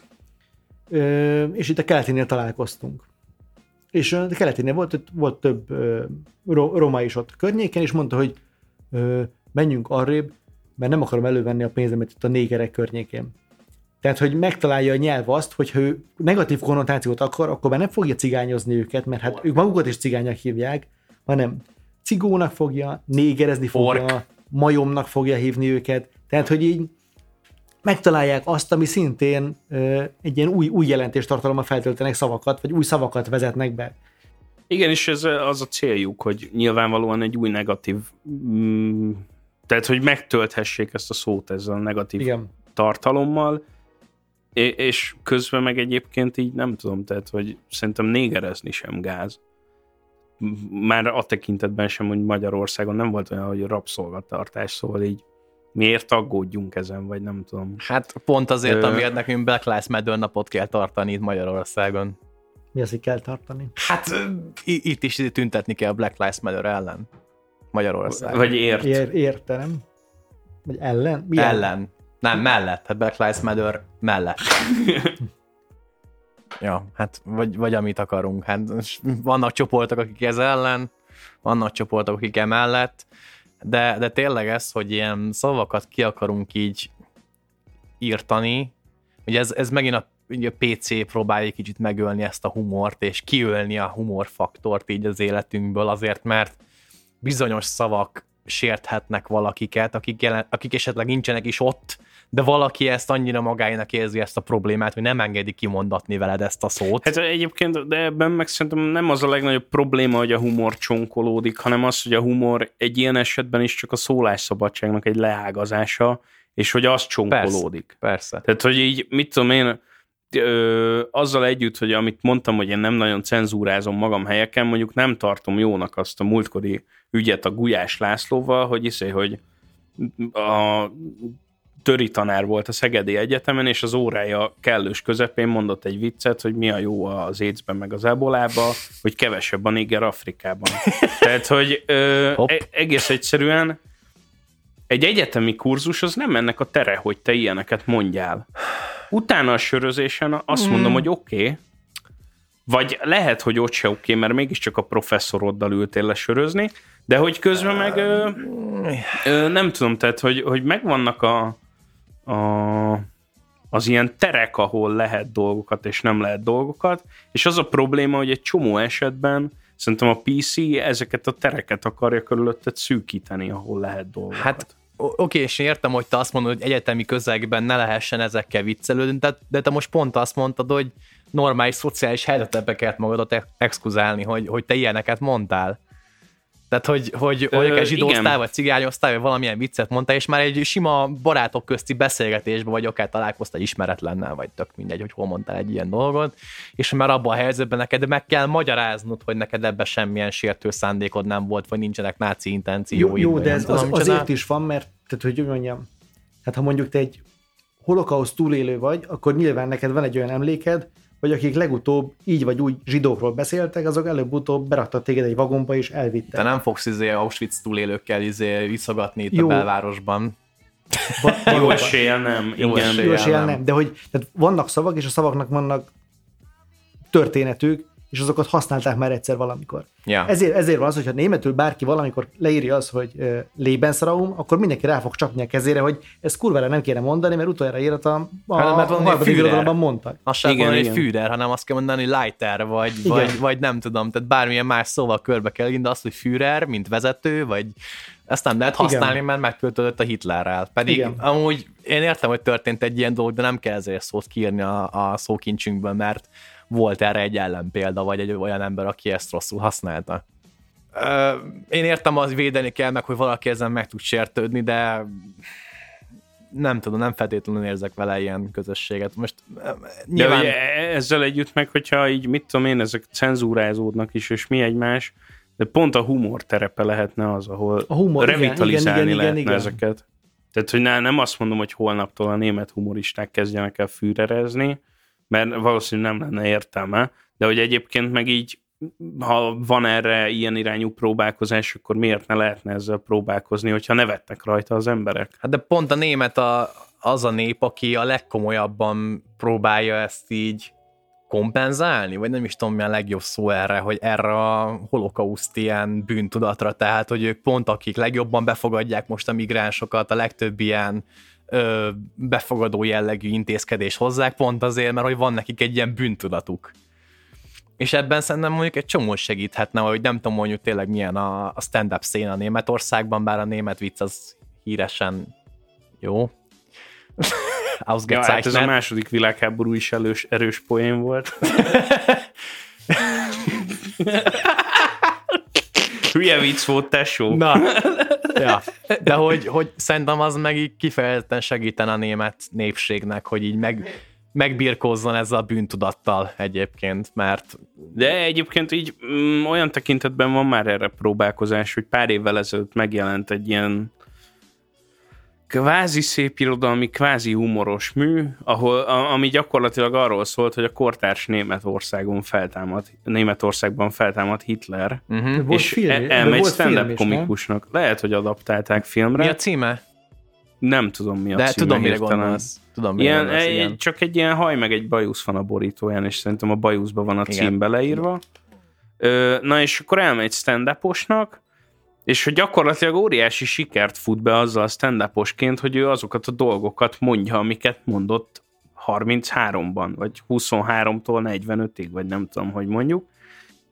ö, és itt a keletinél találkoztunk. És a keletinél volt, volt több ö, roma is ott környéken, és mondta, hogy ö, menjünk arrébb, mert nem akarom elővenni a pénzemet itt a négerek környékén. Tehát, hogy megtalálja a nyelv azt, hogy ha ő negatív konnotációt akar, akkor már nem fogja cigányozni őket, mert hát ők magukat is cigánynak hívják, hanem cigónak fogja, négerezni fogja, Ork. majomnak fogja hívni őket. Tehát, hogy így megtalálják azt, ami szintén ö, egy ilyen új, új jelentéstartalommal feltöltenek szavakat, vagy új szavakat vezetnek be. Igen, és ez az a céljuk, hogy nyilvánvalóan egy új negatív, mm, tehát hogy megtölthessék ezt a szót ezzel a negatív Igen. tartalommal, és közben meg egyébként így nem tudom, tehát hogy szerintem négerezni sem gáz. Már a tekintetben sem, hogy Magyarországon nem volt olyan, hogy rabszolgatartás, szóval így miért aggódjunk ezen, vagy nem tudom. Hát pont azért, Ö... amiért nekünk Black Lives Matter napot kell tartani itt Magyarországon. Mi az, hogy kell tartani? Hát itt is tüntetni kell a Black Lives Matter ellen. Magyarországon. Vagy ért. Ér, értem. Vagy ellen? Mi ellen? ellen? Nem, mellett. Hát Black Lives Matter mellett. ja, hát vagy, vagy amit akarunk. Hát vannak csoportok, akik ez ellen, vannak csoportok, akik emellett, de, de tényleg ez, hogy ilyen szavakat ki akarunk így írtani, ugye ez, ez megint a, ugye a PC próbálja kicsit megölni ezt a humort, és kiölni a humorfaktort így az életünkből, azért mert bizonyos szavak sérthetnek valakiket, akik, jelen, akik esetleg nincsenek is ott, de valaki ezt annyira magáinak érzi ezt a problémát, hogy nem engedi kimondatni veled ezt a szót. Hát egyébként, de ebben meg szerintem nem az a legnagyobb probléma, hogy a humor csonkolódik, hanem az, hogy a humor egy ilyen esetben is csak a szólásszabadságnak egy leágazása, és hogy az csonkolódik. Persze, persze. Tehát, hogy így, mit tudom én, ö, azzal együtt, hogy amit mondtam, hogy én nem nagyon cenzúrázom magam helyeken, mondjuk nem tartom jónak azt a múltkori ügyet a Gulyás Lászlóval, hogy iszé, hogy a töri tanár volt a Szegedi Egyetemen, és az órája kellős közepén mondott egy viccet, hogy mi a jó az écben meg az ebolába, hogy kevesebb a néger Afrikában. Tehát, hogy ö, e- egész egyszerűen egy egyetemi kurzus az nem ennek a tere, hogy te ilyeneket mondjál. Utána a sörözésen azt mondom, mm. hogy oké, okay, vagy lehet, hogy ott se oké, okay, mert mégiscsak a professzoroddal ültél lesörözni, de hogy közben meg ö, ö, nem tudom, tehát hogy, hogy megvannak a, a, az ilyen terek, ahol lehet dolgokat és nem lehet dolgokat, és az a probléma, hogy egy csomó esetben szerintem a PC ezeket a tereket akarja körülötted szűkíteni, ahol lehet dolgokat. Hát oké, és értem, hogy te azt mondod, hogy egyetemi közegben ne lehessen ezekkel viccelődni, de, de te most pont azt mondtad, hogy normális szociális helyzetbe kellett magadat exkuzálni, hogy, hogy te ilyeneket mondtál. Tehát, hogy, hogy hogy akár zsidóztál, vagy cigányoztál, vagy valamilyen viccet mondtál, és már egy sima barátok közti beszélgetésben, vagy akár találkoztál ismeretlennel, vagy tök mindegy, hogy hol mondtál egy ilyen dolgot, és már abban a helyzetben neked meg kell magyaráznod, hogy neked ebben semmilyen sértő szándékod nem volt, vagy nincsenek náci intencióid. Jó, jó de ez tudom, az, azért is van, mert, tehát hogy mondjam, hát ha mondjuk te egy holokauszt túlélő vagy, akkor nyilván neked van egy olyan emléked, hogy akik legutóbb így vagy úgy zsidókról beszéltek, azok előbb-utóbb beraktak téged egy vagomba és elvittek. Te nem fogsz izé Auschwitz túlélőkkel izé visszagatni itt Jó. a belvárosban. Jó esélye nem. Jó esélye, Jó esélye nem. nem. De hogy tehát vannak szavak, és a szavaknak vannak történetük, és azokat használták már egyszer valamikor. Ja. Ezért, ezért van az, hogyha németül bárki valamikor leírja az, hogy uh, Lebensraum, akkor mindenki rá fog csapni a kezére, hogy ez kurvára nem kéne mondani, mert utoljára írat a, a, hát, mert a harmadik irodalomban mondtak. Azt sem igen, mondani, hogy Führer, hanem azt kell mondani, hogy Leiter, vagy, vagy, vagy, nem tudom, tehát bármilyen más szóval körbe kell de azt, hogy Führer, mint vezető, vagy ezt nem lehet használni, Igen. mert megköltődött a Hitlerrel. Pedig Igen. amúgy én értem, hogy történt egy ilyen dolog, de nem kell ezért szót kiírni a, a szókincsünkből, mert volt erre egy ellenpélda, vagy egy olyan ember, aki ezt rosszul használta. én értem, az védeni kell meg, hogy valaki ezen meg tud sértődni, de nem tudom, nem feltétlenül érzek vele ilyen közösséget. Most nyilván... De ezzel együtt meg, hogyha így, mit tudom én, ezek cenzúrázódnak is, és mi egymás, de pont a humor terepe lehetne az, ahol a humor, revitalizálni igen, igen, lehetne igen, igen. ezeket. Tehát, hogy ne, nem azt mondom, hogy holnaptól a német humoristák kezdjenek el fűrerezni, mert valószínűleg nem lenne értelme, de hogy egyébként meg így ha van erre ilyen irányú próbálkozás, akkor miért ne lehetne ezzel próbálkozni, hogyha nevettek rajta az emberek? Hát de pont a német a, az a nép, aki a legkomolyabban próbálja ezt így kompenzálni, vagy nem is tudom mi a legjobb szó erre, hogy erre a holokauszt ilyen bűntudatra, tehát hogy ők pont akik legjobban befogadják most a migránsokat, a legtöbb ilyen ö, befogadó jellegű intézkedés hozzák, pont azért, mert hogy van nekik egy ilyen bűntudatuk. És ebben szerintem mondjuk egy csomó segíthetne, hogy nem tudom mondjuk tényleg milyen a, a stand-up széna Németországban, bár a német vicc az híresen jó. ja, hát ez a második világháború is elős, erős poén volt. Hülye vicc volt, tesó. Na, ja. de hogy, hogy szerintem az meg így kifejezetten segíten a német népségnek, hogy így meg, megbirkózzon ezzel a bűntudattal egyébként, mert... De egyébként így mm, olyan tekintetben van már erre próbálkozás, hogy pár évvel ezelőtt megjelent egy ilyen kvázi szép irodalmi, kvázi humoros mű, ahol, a, ami gyakorlatilag arról szólt, hogy a kortárs Németországon feltámad, Németországban feltámad Hitler, uh-huh. és film, e- elmegy stand-up komikusnak. Nem? Lehet, hogy adaptálták filmre. Mi a címe? Nem tudom mi a De címe. tudom, mire gondolsz. Tudom, ilyen, gondolsz, egy, igen. Csak egy ilyen haj, meg egy bajusz van a borítóján, és szerintem a bajuszban van a igen. cím beleírva. Ö, na és akkor elmegy stand és hogy gyakorlatilag óriási sikert fut be azzal stand hogy ő azokat a dolgokat mondja, amiket mondott 33-ban, vagy 23-tól 45-ig, vagy nem tudom, hogy mondjuk.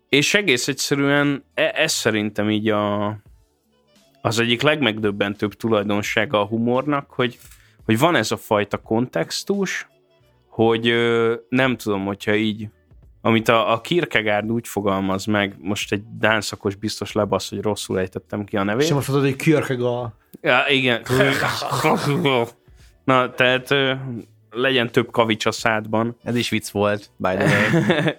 És egész egyszerűen e- ez szerintem így a, az egyik legmegdöbbentőbb tulajdonsága a humornak, hogy, hogy van ez a fajta kontextus, hogy nem tudom, hogyha így amit a, a Kierkegaard úgy fogalmaz meg, most egy dánszakos biztos lebasz, hogy rosszul ejtettem ki a nevét. És most mondod, hogy Kierkegaard. Ja, igen. Na, tehát legyen több kavics a szádban. Ez is vicc volt, by the way.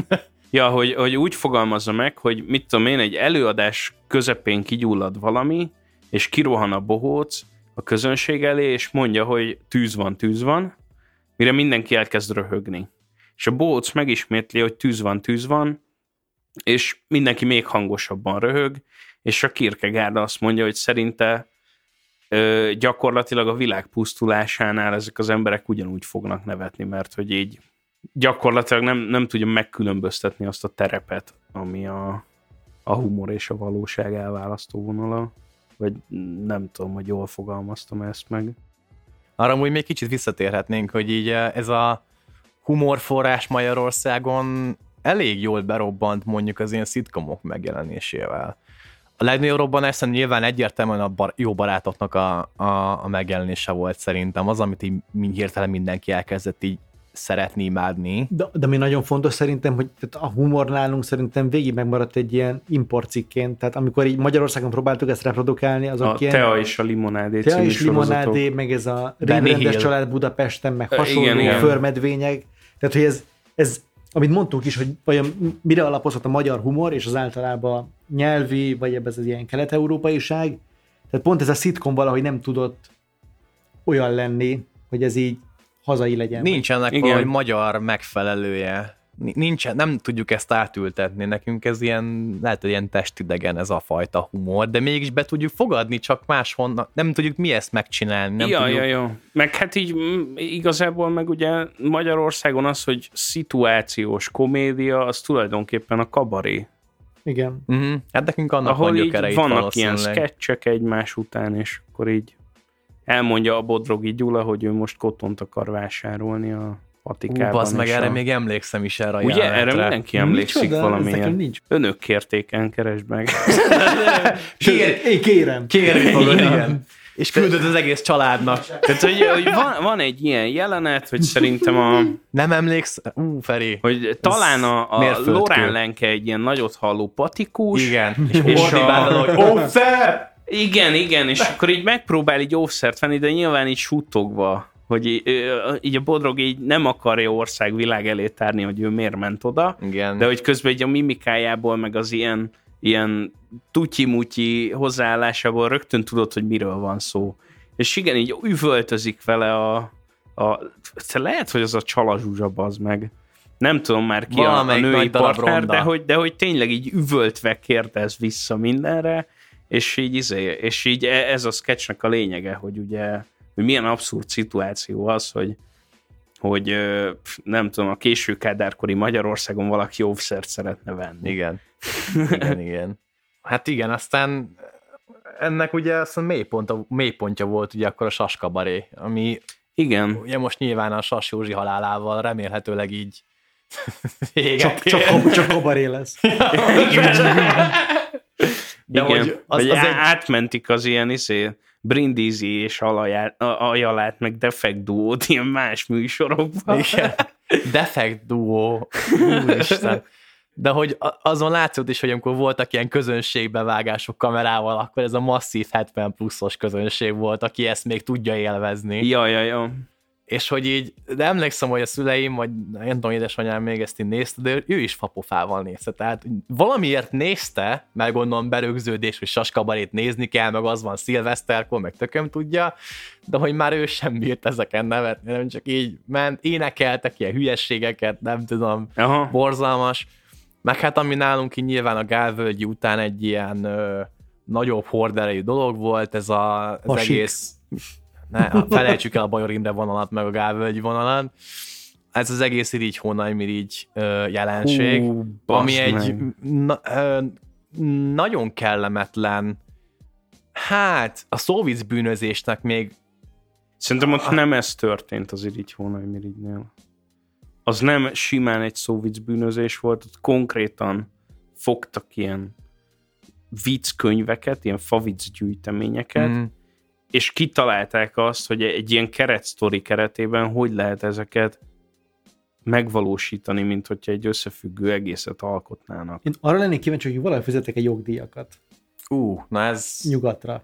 ja, hogy, hogy úgy fogalmazza meg, hogy mit tudom én, egy előadás közepén kigyullad valami, és kirohan a bohóc a közönség elé, és mondja, hogy tűz van, tűz van, mire mindenki elkezd röhögni és a Bolc megismétli, hogy tűz van, tűz van, és mindenki még hangosabban röhög, és a Kierkegaard azt mondja, hogy szerinte ö, gyakorlatilag a világ pusztulásánál ezek az emberek ugyanúgy fognak nevetni, mert hogy így gyakorlatilag nem, nem tudja megkülönböztetni azt a terepet, ami a, a humor és a valóság elválasztó vonala. Vagy nem tudom, hogy jól fogalmaztam ezt meg. Arra úgy még kicsit visszatérhetnénk, hogy így ez a humorforrás Magyarországon elég jól berobbant mondjuk az ilyen szitkomok megjelenésével. A legnagyobb robbanás nyilván egyértelműen a bar- jó barátoknak a, a, a megjelenése volt szerintem, az, amit így hirtelen mindenki elkezdett így szeretni, imádni. De, de mi nagyon fontos szerintem, hogy tehát a humor nálunk szerintem végig megmaradt egy ilyen importcikként, tehát amikor így Magyarországon próbáltuk ezt reprodukálni, azok a ilyen... Tea és a limonádé Tea és limonádé, meg ez a Rémrendes család Budapesten, meg hasonló igen, igen. förmedvények, tehát, hogy ez, ez amit mondtuk is, hogy vajon mire alapozott a magyar humor, és az általában nyelvi, vagy ebben az ilyen kelet-európaiság, tehát pont ez a szitkom valahogy nem tudott olyan lenni, hogy ez így hazai legyen. Nincsenek valahogy magyar megfelelője nincsen, nem tudjuk ezt átültetni, nekünk ez ilyen, lehet, hogy ilyen testidegen ez a fajta humor, de mégis be tudjuk fogadni, csak máshonnan, nem tudjuk mi ezt megcsinálni. Nem ja, tudjuk... ja, ja. Meg hát így igazából meg ugye Magyarországon az, hogy szituációs komédia, az tulajdonképpen a kabaré. Igen. Uh-huh. Hát nekünk annak Ahol van így vannak ilyen sketchek egymás után, és akkor így elmondja a Bodrogi Gyula, hogy ő most kotont akar vásárolni a patikában. Ú, meg, erre a... még emlékszem is erre a Ugye, jelentre. erre mindenki emlékszik Micsoda, valamilyen. Nincs. Önök kértéken, keresd meg. Kér, én kérem. Kérem fogod, igen. És küldöd az egész családnak. Tehát, hogy, hogy van, van egy ilyen jelenet, hogy szerintem a... Nem emléksz? Ú, Feri. Hogy talán a, a. Lorán Lenke egy ilyen nagyot halló patikus. Igen. És, És ordibálod, a- hogy óvszer! Igen, igen, és akkor így megpróbál így óvszert venni, de nyilván így suttogva, hogy így a Bodrog így nem akarja ország világ elé tárni, hogy ő miért ment oda, Igen. de hogy közben így a mimikájából, meg az ilyen, ilyen tutyi-mutyi hozzáállásából rögtön tudod, hogy miről van szó. És igen, így üvöltözik vele a, a lehet, hogy az a csalazsúzsa az meg. Nem tudom már ki a, a női partner, de hogy, de hogy tényleg így üvöltve kérdez vissza mindenre, és így, izé, és így e- ez a sketchnek a lényege, hogy ugye hogy milyen abszurd szituáció az, hogy hogy nem tudom, a késő kádárkori Magyarországon valaki óvszert szeretne venni. Igen. Igen, igen. Hát igen, aztán ennek ugye aztán mélypontja, mélypontja volt ugye akkor a saskabaré, ami Igen. ugye most nyilván a Sas Józsi halálával remélhetőleg így véget Csak, csak, csak kabaré lesz. De igen. hogy az, Vagy az egy, átmentik az ilyen izé, Brindisi és alaját, ajalát, meg defekt duót ilyen más műsorokban. igen, defekt duó, úristen. De hogy azon látszott is, hogy amikor voltak ilyen közönségbevágások kamerával, akkor ez a masszív 70 pluszos közönség volt, aki ezt még tudja élvezni. Ja, ja, ja. És hogy így, de emlékszem, hogy a szüleim, vagy nem tudom, édesanyám még ezt így nézte, de ő is fapofával nézte. Tehát valamiért nézte, mert gondolom berögződés, hogy saskabarét nézni kell, meg az van szilveszterkor, meg tököm tudja, de hogy már ő sem bírt ezeken nevetni, nem csak így ment, énekeltek ilyen hülyességeket, nem tudom, Aha. borzalmas. Meg hát ami nálunk így nyilván a Gálvölgyi után egy ilyen ö, nagyobb horderejű dolog volt, ez a, az A sík. egész... Ne, felejtsük el a Bajor Imre vonalat, meg a Gálvölgyi vonalat. Ez az egész irigy hónaimirigy jelenség, Hú, ami egy na, ö, nagyon kellemetlen, hát a szóvic bűnözésnek még Szerintem ott nem ez történt az irigy hónaimirigynél. Az nem simán egy szóvic bűnözés volt, ott konkrétan fogtak ilyen vicckönyveket, ilyen favic gyűjteményeket, Mm. És kitalálták azt, hogy egy ilyen keretsztori keretében hogy lehet ezeket megvalósítani, mint hogyha egy összefüggő egészet alkotnának. Én arra lennék kíváncsi, hogy valahogy fizetek egy jogdíjakat Ú, na ez... nyugatra.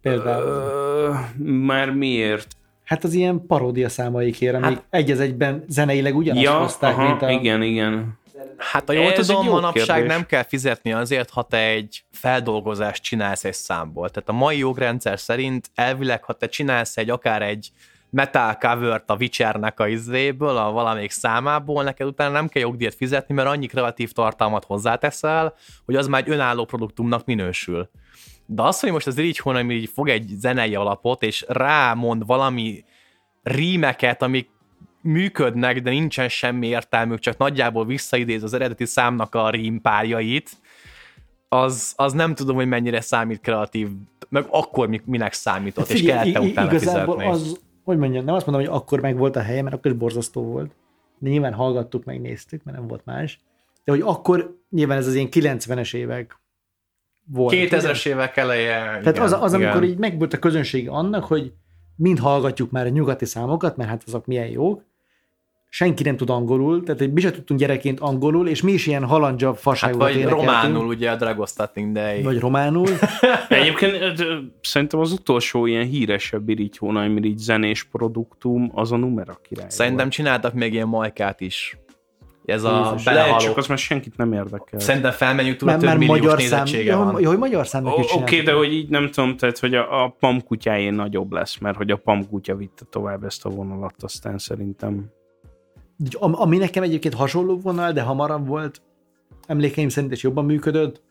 Például. Ö, már miért? Hát az ilyen paródia számaikért, amik egy az egyben zeneileg ugyanazt Ja, hozták, aha, mint a... igen, igen. Hát, ha jól Ez tudom, jó manapság kérdés. nem kell fizetni azért, ha te egy feldolgozást csinálsz egy számból. Tehát a mai jogrendszer szerint elvileg, ha te csinálsz egy akár egy metal covert a Witchernek a izvéből, a valamelyik számából, neked utána nem kell jogdíjat fizetni, mert annyi kreatív tartalmat hozzáteszel, hogy az már egy önálló produktumnak minősül. De az, hogy most az így hónap így fog egy zenei alapot, és rámond valami rímeket, amik működnek, de nincsen semmi értelmük, csak nagyjából visszaidéz az eredeti számnak a rímpárjait, az, az nem tudom, hogy mennyire számít kreatív, meg akkor mi- minek számított, és Figyelj, kellett utána igazából fizetni. az, hogy mondjam, nem azt mondom, hogy akkor meg volt a helye, mert akkor is borzasztó volt. De nyilván hallgattuk, meg néztük, mert nem volt más. De hogy akkor nyilván ez az ilyen 90-es évek volt. 2000-es évek eleje. Tehát igen, az, az igen. amikor így megvolt a közönség annak, hogy mind hallgatjuk már a nyugati számokat, mert hát azok milyen jók, senki nem tud angolul, tehát hogy mi sem tudtunk gyerekként angolul, és mi is ilyen halandzsa Hát fasságokat vagy énekeltünk. románul, ugye a Dragostating Day. Vagy románul. Egyébként szerintem az utolsó ilyen híresebb irigy hónaimirigy zenés produktum az a Numera király. Szerintem csináltak még ilyen majkát is. Ez a Jézus, belehaló. csak az már senkit nem érdekel. Szerintem felmenjük túl, Már, több milliós magyar szám. nézettsége Jó, van. jó, hogy magyar számnak is Oké, de hogy így nem tudom, tehát hogy a, a PAM kutyájén nagyobb lesz, mert hogy a PAM kutya vitte tovább ezt a vonalat, aztán szerintem. Ami nekem egyébként hasonló vonal, de hamarabb volt, emlékeim szerint is jobban működött,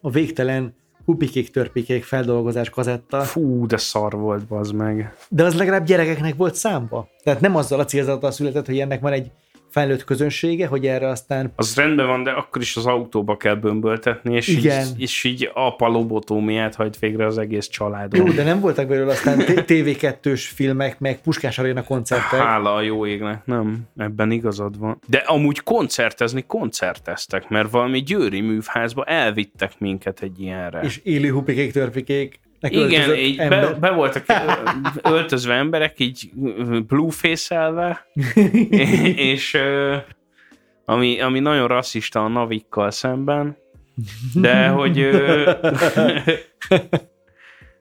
a végtelen hupikék, törpikék feldolgozás kazetta, Fú, de szar volt, bazd meg. de az legalább gyerekeknek volt számba. Tehát nem azzal a célzattal született, hogy ennek van egy felnőtt közönsége, hogy erre aztán Az rendben van, de akkor is az autóba kell bömböltetni, és, Igen. így, és így apa lobotómiát hajt végre az egész családon. jó, de nem voltak belőle aztán t- TV2-s filmek, meg Puskás Aréna koncertek. Hála a jó égnek, nem, ebben igazad van. De amúgy koncertezni koncerteztek, mert valami győri művházba elvittek minket egy ilyenre. És élő hupikék, törpikék Igen, így ember. be, be voltak öltözve emberek, így blueface-elve, és ami, ami nagyon rasszista a navikkal szemben, de hogy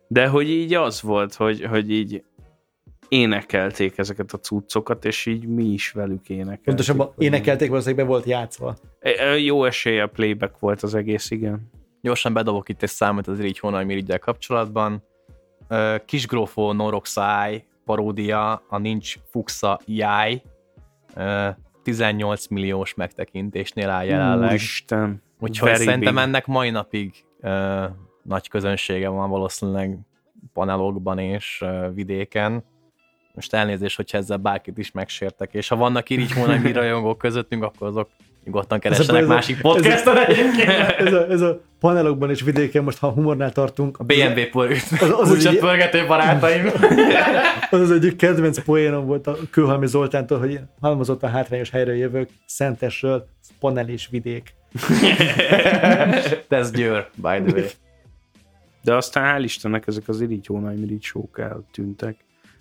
de hogy így az volt, hogy, hogy így énekelték ezeket a cuccokat, és így mi is velük énekelték. Pontosabban énekelték, valószínűleg be volt játszva. Jó esélye playback volt az egész, igen. Gyorsan bedobok itt egy számot az Irigy Hónal Mirigyel kapcsolatban. Kisgrófó Noroxáj paródia, a Nincs Fuxa Jáj, 18 milliós megtekintésnél áll jelenleg. Isten. Úgyhogy Very szerintem big. ennek mai napig uh, nagy közönsége van valószínűleg panelokban és uh, vidéken. Most elnézést, hogyha ezzel bárkit is megsértek, és ha vannak irigy mi rajongók közöttünk, akkor azok nyugodtan keressenek ez a, másik podcasten ez, ez, a, ez a panelokban és vidéken, most ha humornál tartunk. A BMW kulcsot pörgető barátaim. Az az egyik kedvenc poénom volt a Kőhalmi Zoltántól, hogy halmozott a hátrányos helyre jövök, Szentesről, panel és vidék. Ez Győr, by the way. De aztán hál' Istennek ezek az irigy hónaj irigy sók eltűntek.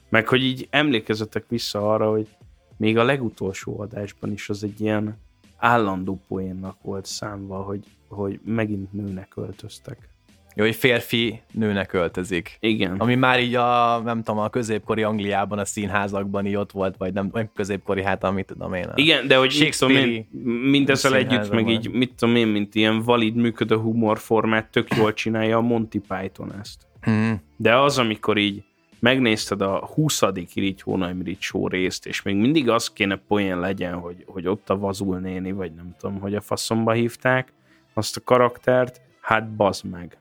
Meg hogy így emlékezetek vissza arra, hogy még a legutolsó adásban is az egy ilyen állandó poénnak volt számva, hogy, hogy megint nőnek öltöztek. Jó, hogy férfi nőnek öltözik. Igen. Ami már így a, nem tudom, a középkori Angliában, a színházakban így ott volt, vagy nem, nem középkori, hát amit tudom én. Igen, de hogy Shakespeare mindezzel együtt, meg így, mit tudom én, mint ilyen valid működő humorformát tök jól csinálja a Monty Python ezt. Mm. De az, amikor így megnézted a 20. Irigy Hónaimirigy show részt, és még mindig az kéne poén legyen, hogy, hogy ott a Vazul néni, vagy nem tudom, hogy a faszomba hívták azt a karaktert, hát bazd meg.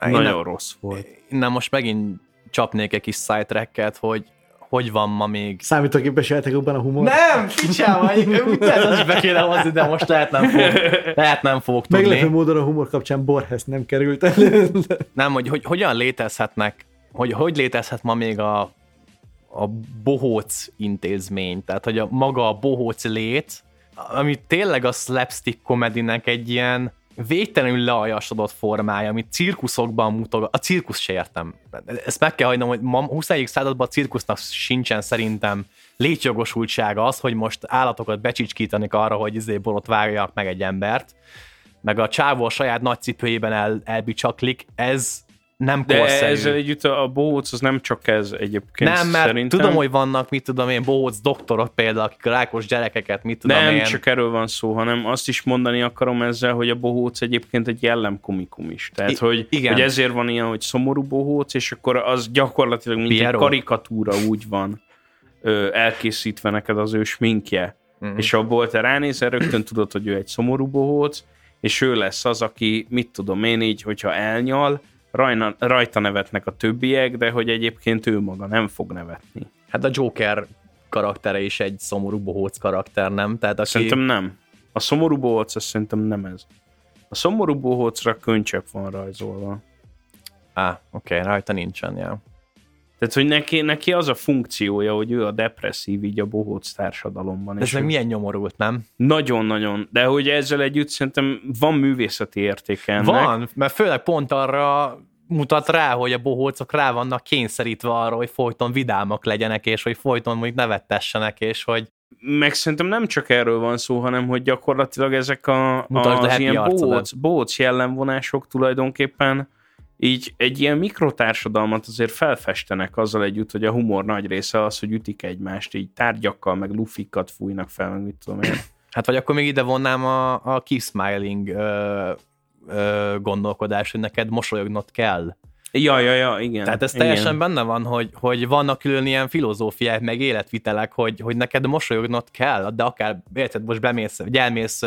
Nagyon innen, rossz volt. Innen most megint csapnék egy kis sidetracket, hogy hogy van ma még. Számítógépes játékokban a humor? Nem, ez az is be kéne hozni, de most lehet nem fog, lehet nem fogok tudni. Meglepő módon a humor kapcsán Borhez nem került elő. Nem, hogy, hogy hogyan létezhetnek hogy hogy létezhet ma még a, a bohóc intézmény, tehát hogy a maga a bohóc lét, ami tényleg a slapstick komedinek egy ilyen végtelenül leajasodott formája, amit cirkuszokban mutogat. A cirkusz se értem. Ezt meg kell hagynom, hogy ma 20. században a cirkusznak sincsen szerintem létjogosultsága az, hogy most állatokat becsicskítanik arra, hogy izé borot vágjak meg egy embert, meg a csávó a saját nagy cipőjében el, elbicsaklik, ez nem De korszerű. ezzel együtt a bohóc az nem csak ez egyébként Nem, mert szerintem. tudom, hogy vannak, mit tudom én, bohóc doktorok például, akik a rákos gyerekeket, mit tudom nem én. Nem csak erről van szó, hanem azt is mondani akarom ezzel, hogy a bohóc egyébként egy jellemkomikum is. Tehát, I- hogy, igen. hogy ezért van ilyen, hogy szomorú bohóc, és akkor az gyakorlatilag mint Piero. egy karikatúra úgy van ö, elkészítve neked az ő sminkje. Mm-hmm. És abból te ránézel, rögtön tudod, hogy ő egy szomorú bohóc, és ő lesz az, aki, mit tudom én így, hogyha elnyal, rajna, rajta nevetnek a többiek, de hogy egyébként ő maga nem fog nevetni. Hát a Joker karaktere is egy szomorú bohóc karakter, nem? Tehát aki... Szerintem nem. A szomorú bohóc, az szerintem nem ez. A szomorú bohócra könycsepp van rajzolva. Á, oké, okay, rajta nincsen, ja. Tehát, hogy neki, neki az a funkciója, hogy ő a depresszív így a bohóc társadalomban. De ez meg milyen nyomorult, nem? Nagyon-nagyon. De hogy ezzel együtt szerintem van művészeti értéke ennek. Van, mert főleg pont arra mutat rá, hogy a bohócok rá vannak kényszerítve arra, hogy folyton vidámak legyenek, és hogy folyton mondjuk nevettessenek, és hogy meg szerintem nem csak erről van szó, hanem hogy gyakorlatilag ezek a, az ilyen bohóc, bohóc jellemvonások tulajdonképpen így egy ilyen mikrotársadalmat azért felfestenek azzal együtt, hogy a humor nagy része az, hogy ütik egymást, így tárgyakkal, meg lufikat fújnak fel, meg mit tudom én. Hát vagy akkor még ide vonnám a, a key smiling ö, ö, gondolkodás, hogy neked mosolyognod kell. Ja, ja, ja, igen. Tehát ez teljesen igen. benne van, hogy, hogy vannak külön ilyen filozófiák, meg életvitelek, hogy, hogy neked mosolyognod kell, de akár, érted, most bemész, vagy elmész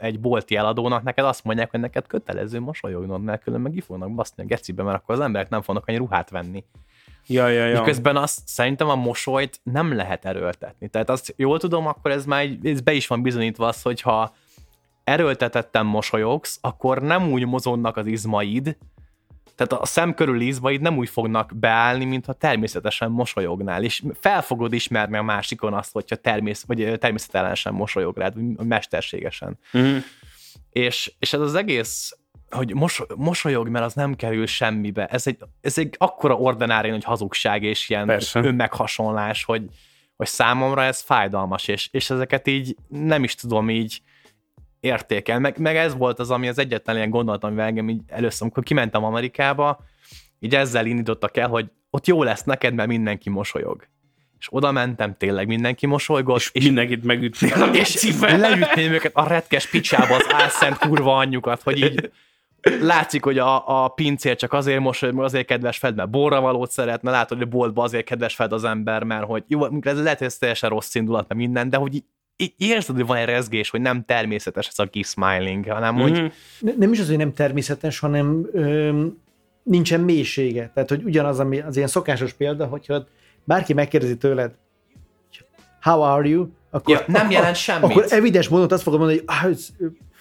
egy bolti eladónak, neked azt mondják, hogy neked kötelező mosolyognod, mert különben meg fognak baszni a gecibe, mert akkor az emberek nem fognak annyi ruhát venni. Ja, ja, ja. Miközben azt szerintem a mosolyt nem lehet erőltetni. Tehát azt jól tudom, akkor ez már ez be is van bizonyítva az, hogyha erőltetettem mosolyogsz, akkor nem úgy mozognak az izmaid, tehát a szem körül izmaid nem úgy fognak beállni, mintha természetesen mosolyognál, és fel fogod ismerni a másikon azt, hogyha természet, vagy természetelenesen mosolyog rád, vagy mesterségesen. Mm. És, és ez az egész hogy mos, mosolyog, mert az nem kerül semmibe. Ez egy, ez egy akkora ordinári hogy hazugság és ilyen Persze. önmeghasonlás, hogy, hogy számomra ez fájdalmas, és, és ezeket így nem is tudom így értékel. Meg, meg ez volt az, ami az egyetlen ilyen gondolat, amivel engem így először, amikor kimentem Amerikába, így ezzel indítottak el, hogy ott jó lesz neked, mert mindenki mosolyog. És oda mentem, tényleg mindenki mosolygott, És, és mindenkit megütni a és leütném őket a retkes picsába az álszent kurva anyjukat, hogy így látszik, hogy a, a pincér csak azért mosolyog, mert azért kedves fed, mert borra valót szeretne, látod, hogy a boltba azért kedves fed az ember, mert hogy jó, ez lehet, hogy ez teljesen rossz indulat, mert minden, de hogy így érzed, hogy van egy rezgés, hogy nem természetes ez a kis smiling, hanem hogy Mhm. Ne- Nem is az, hogy nem természetes, hanem öm, nincsen mélysége. Tehát, hogy ugyanaz, ami az ilyen szokásos példa, hogyha bárki megkérdezi tőled, how are you, akkor, Ja, nem jelent semmit. Akkor evidens módon azt fogod mondani, hogy ah,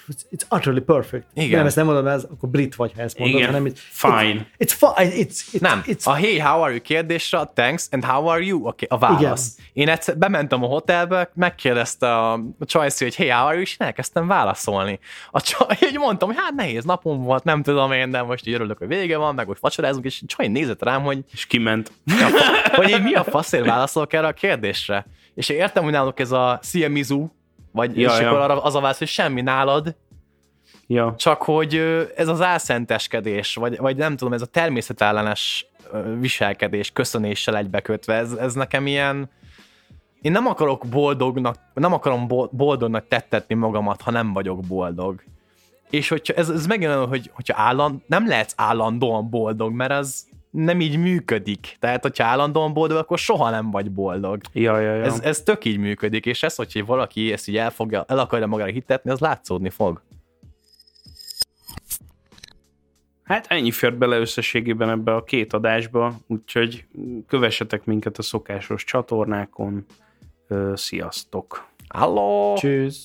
it's, utterly perfect. Igen. Nem, ezt nem mondom, ez, akkor brit vagy, ha ezt mondod, Igen. hanem it's, Fine. It's, it's fine. It's, it's, Nem, It's, a hey, how are you kérdésre a thanks and how are you okay, a válasz. Igen. Én egyszer bementem a hotelbe, megkérdezte a, a Csajci, hogy hey, how are you, és én elkezdtem válaszolni. A csaj, így mondtam, hogy hát nehéz napom volt, nem tudom én, de most így örülök, hogy vége van, meg hogy vacsorázunk, és a csaj nézett rám, hogy És kiment. mi a, fa- hogy én mi a faszért válaszolok erre a kérdésre. És én értem, hogy náluk ez a Szia Mizu, vagy Ja, és ja. akkor arra az a válasz, hogy semmi nálad, Ja. csak hogy ez az álszenteskedés, vagy, vagy nem tudom, ez a természetellenes viselkedés köszönéssel egybekötve, ez, ez nekem ilyen, én nem akarok boldognak, nem akarom bo- boldognak tettetni magamat, ha nem vagyok boldog. És hogyha ez, ez olyan, hogy hogyha álland, nem lehetsz állandóan boldog, mert az nem így működik. Tehát, hogyha állandóan boldog, akkor soha nem vagy boldog. Ja, ja, ja. Ez, ez tök így működik, és ez, hogyha valaki ezt így elfogja, el akarja magára hitetni, az látszódni fog. Hát ennyi fért bele összességében ebbe a két adásba, úgyhogy kövessetek minket a szokásos csatornákon. Sziasztok! Halló! Tschüss.